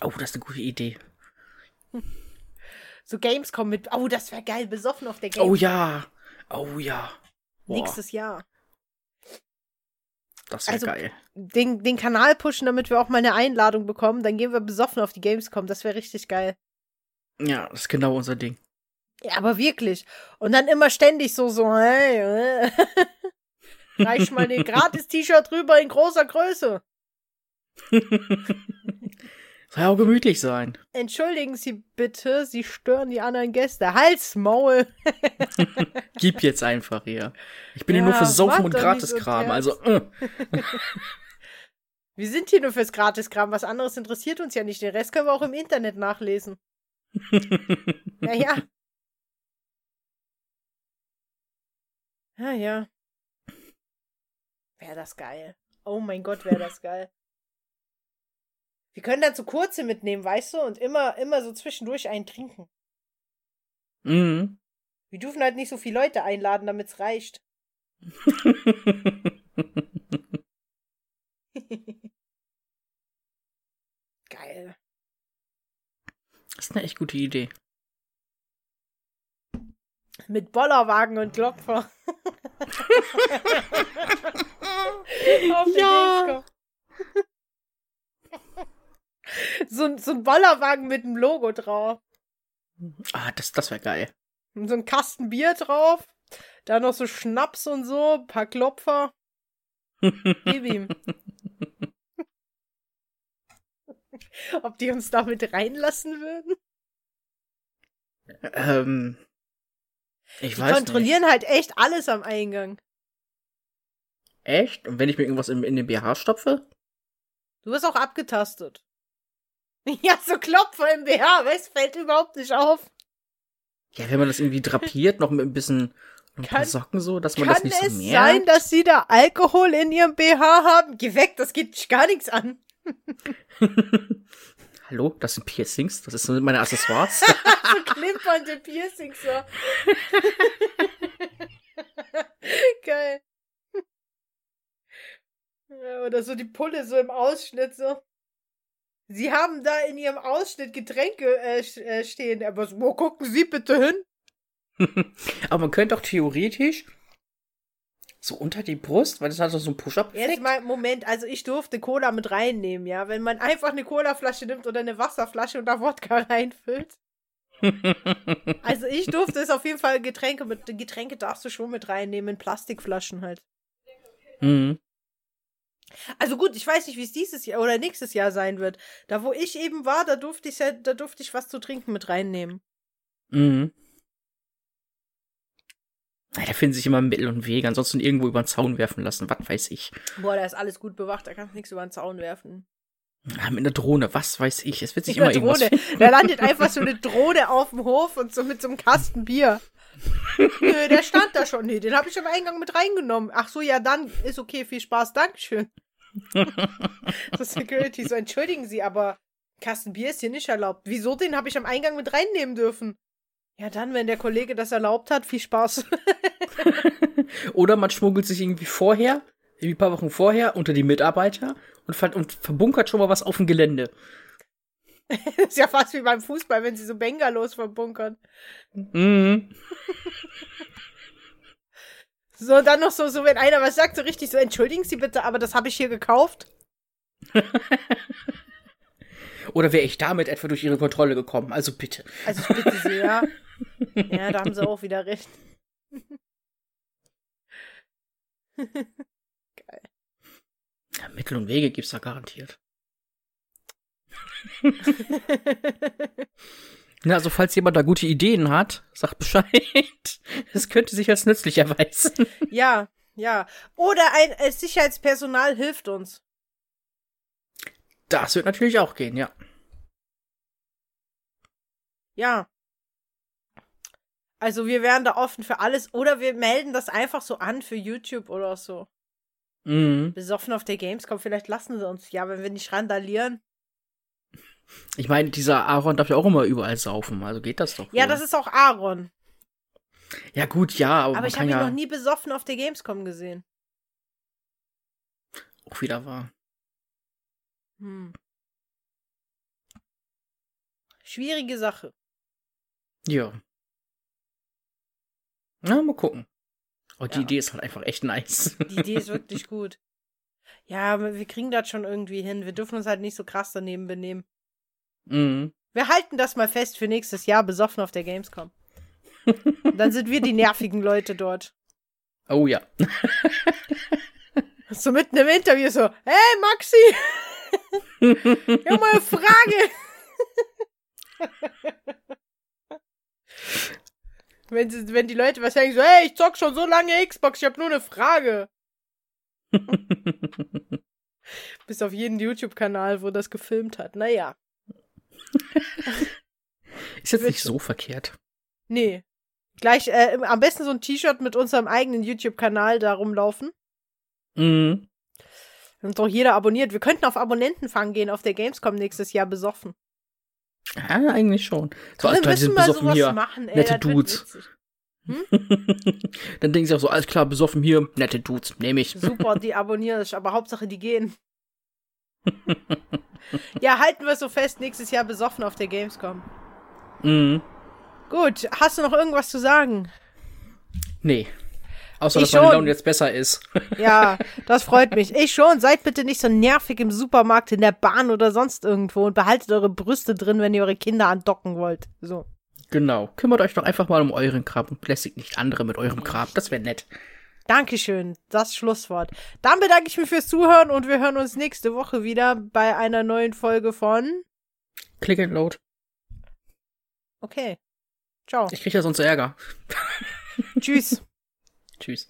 Oh, das ist eine gute Idee. So Gamescom mit. Oh, das wäre geil. Besoffen auf der Gamescom. Oh ja. Oh ja. Boah. Nächstes Jahr. Das wäre also, geil. Den, den Kanal pushen, damit wir auch mal eine Einladung bekommen. Dann gehen wir besoffen auf die Gamescom. Das wäre richtig geil. Ja, das ist genau unser Ding. Ja, aber wirklich. Und dann immer ständig so, so, hey, äh. reich mal ein Gratis-T-Shirt rüber in großer Größe. Soll ja auch gemütlich sein. Entschuldigen Sie bitte, Sie stören die anderen Gäste. Hals, Maul. Gib jetzt einfach hier. Ich bin ja, hier nur für Saufen und Gratiskram, so also. Äh. Wir sind hier nur fürs Gratiskram. Was anderes interessiert uns ja nicht. Den Rest können wir auch im Internet nachlesen. naja. Ja, ja. Wäre das geil. Oh mein Gott, wäre das geil. Wir können dann so kurze mitnehmen, weißt du, und immer, immer so zwischendurch einen trinken. Mhm. Wir dürfen halt nicht so viele Leute einladen, damit es reicht. Geil. Das ist eine echt gute Idee. Mit Bollerwagen und Klopfer. ja. so, so ein Bollerwagen mit einem Logo drauf. Ah, das, das wäre geil. Und so ein Kasten Bier drauf. Da noch so Schnaps und so, ein paar Klopfer. Gib ihm. Ob die uns damit reinlassen würden? Ähm. Ich die weiß kontrollieren nicht. halt echt alles am Eingang. Echt? Und wenn ich mir irgendwas in, in den BH stopfe? Du wirst auch abgetastet. Ja, so Klopfer im BH, weißt, fällt überhaupt nicht auf. Ja, wenn man das irgendwie drapiert, noch mit ein bisschen ein kann, paar Socken so, dass man das nicht so merkt. Kann es sein, dass sie da Alkohol in ihrem BH haben? Geh weg, das geht dich gar nichts an. Hallo, das sind Piercings, das sind meine Accessoires. so klimpernde Piercings, so. Geil. Ja, oder so die Pulle so im Ausschnitt, so. Sie haben da in Ihrem Ausschnitt Getränke äh, äh stehen. Aber wo gucken Sie bitte hin? Aber man könnte doch theoretisch so unter die Brust, weil das hat so ein Push-Up. Jetzt mal, Moment, also ich durfte Cola mit reinnehmen, ja. Wenn man einfach eine Colaflasche nimmt oder eine Wasserflasche und da Wodka reinfüllt. also ich durfte es auf jeden Fall Getränke mit, Getränke darfst du schon mit reinnehmen, in Plastikflaschen halt. Mhm. Also gut, ich weiß nicht, wie es dieses Jahr oder nächstes Jahr sein wird. Da, wo ich eben war, da durfte ich, da durfte ich was zu trinken mit reinnehmen. Mhm. Ja, da finden sich immer Mittel und Wege, ansonsten irgendwo über den Zaun werfen lassen, was weiß ich. Boah, da ist alles gut bewacht, da kannst du nichts über den Zaun werfen. Ja, mit einer Drohne, was weiß ich. Es wird sich immer Drohne. irgendwas. Da landet einfach so eine Drohne auf dem Hof und so mit so einem Kasten Bier. Nö, der stand da schon. Nee, den habe ich am Eingang mit reingenommen. Ach so, ja, dann ist okay, viel Spaß, Dankeschön. das Security so, entschuldigen Sie, aber Kasten Bier ist hier nicht erlaubt. Wieso den habe ich am Eingang mit reinnehmen dürfen? Ja, dann, wenn der Kollege das erlaubt hat, viel Spaß. Oder man schmuggelt sich irgendwie vorher, irgendwie ein paar Wochen vorher, unter die Mitarbeiter und, ver und verbunkert schon mal was auf dem Gelände. ist ja fast wie beim Fußball, wenn sie so Bengalos verbunkern. Mhm. so, dann noch so, so, wenn einer was sagt, so richtig so, entschuldigen Sie bitte, aber das habe ich hier gekauft. Oder wäre ich damit etwa durch Ihre Kontrolle gekommen? Also bitte. Also ich bitte Sie, ja. Ja, da haben Sie auch wieder recht. Geil. Ja, Mittel und Wege gibt's da garantiert. Na, also falls jemand da gute Ideen hat, sagt Bescheid. Das könnte sich als nützlich erweisen. Ja, ja. Oder ein äh, Sicherheitspersonal hilft uns. Das wird natürlich auch gehen, ja. Ja. Also wir wären da offen für alles. Oder wir melden das einfach so an für YouTube oder so. Mhm. Besoffen auf der Gamescom. Vielleicht lassen sie uns ja, wenn wir nicht randalieren. Ich meine, dieser Aaron darf ja auch immer überall saufen, also geht das doch. Ja, das ist auch Aaron. Ja, gut, ja, aber, Aber ich habe ihn ja noch nie besoffen auf der Gamescom gesehen. auch wieder wahr. Hm. Schwierige Sache. Ja. Na, mal gucken. Oh, die Ja. Idee ist halt einfach echt nice. Die Idee ist wirklich gut. Ja, wir kriegen das schon irgendwie hin. Wir dürfen uns halt nicht so krass daneben benehmen. Mhm. Wir halten das mal fest für nächstes Jahr besoffen auf der Gamescom. Dann sind wir die nervigen Leute dort. Oh ja. So mitten im Interview so, hey Maxi, ich hab mal eine Frage. wenn, sie, wenn die Leute was sagen, so, hey, ich zock schon so lange Xbox, ich hab nur eine Frage. Bis auf jeden YouTube-Kanal, wo das gefilmt hat. Naja, ist jetzt nicht so verkehrt. nee. Gleich, äh, am besten so ein T-Shirt mit unserem eigenen YouTube-Kanal da rumlaufen. Mhm. Und doch jeder abonniert. Wir könnten auf Abonnentenfang gehen auf der Gamescom nächstes Jahr besoffen. Ja, eigentlich schon. So, klar, die müssen mal sowas hier. machen, ey. nette Dudes. witzig. Dann denken sie auch so, alles klar, besoffen hier, nette Dudes, nehme ich. Super, die abonnieren aber Hauptsache die gehen. Ja, halten wir so fest, nächstes Jahr besoffen auf der Gamescom. Mhm. Gut, hast du noch irgendwas zu sagen? Nee. Außer, Ich dass meine. Laune jetzt besser ist. Ja, das freut mich. Ich schon. Seid bitte nicht so nervig im Supermarkt, in der Bahn oder sonst irgendwo und behaltet eure Brüste drin, wenn ihr eure Kinder andocken wollt. So. Genau. Kümmert euch doch einfach mal um euren Kram und belästigt nicht andere mit eurem Kram. Das wäre nett. Dankeschön. Das Schlusswort. Dann bedanke ich mich fürs Zuhören und wir hören uns nächste Woche wieder bei einer neuen Folge von. Click and load. Okay. Ciao. Ich krieg ja sonst Ärger. Tschüss. Tschüss.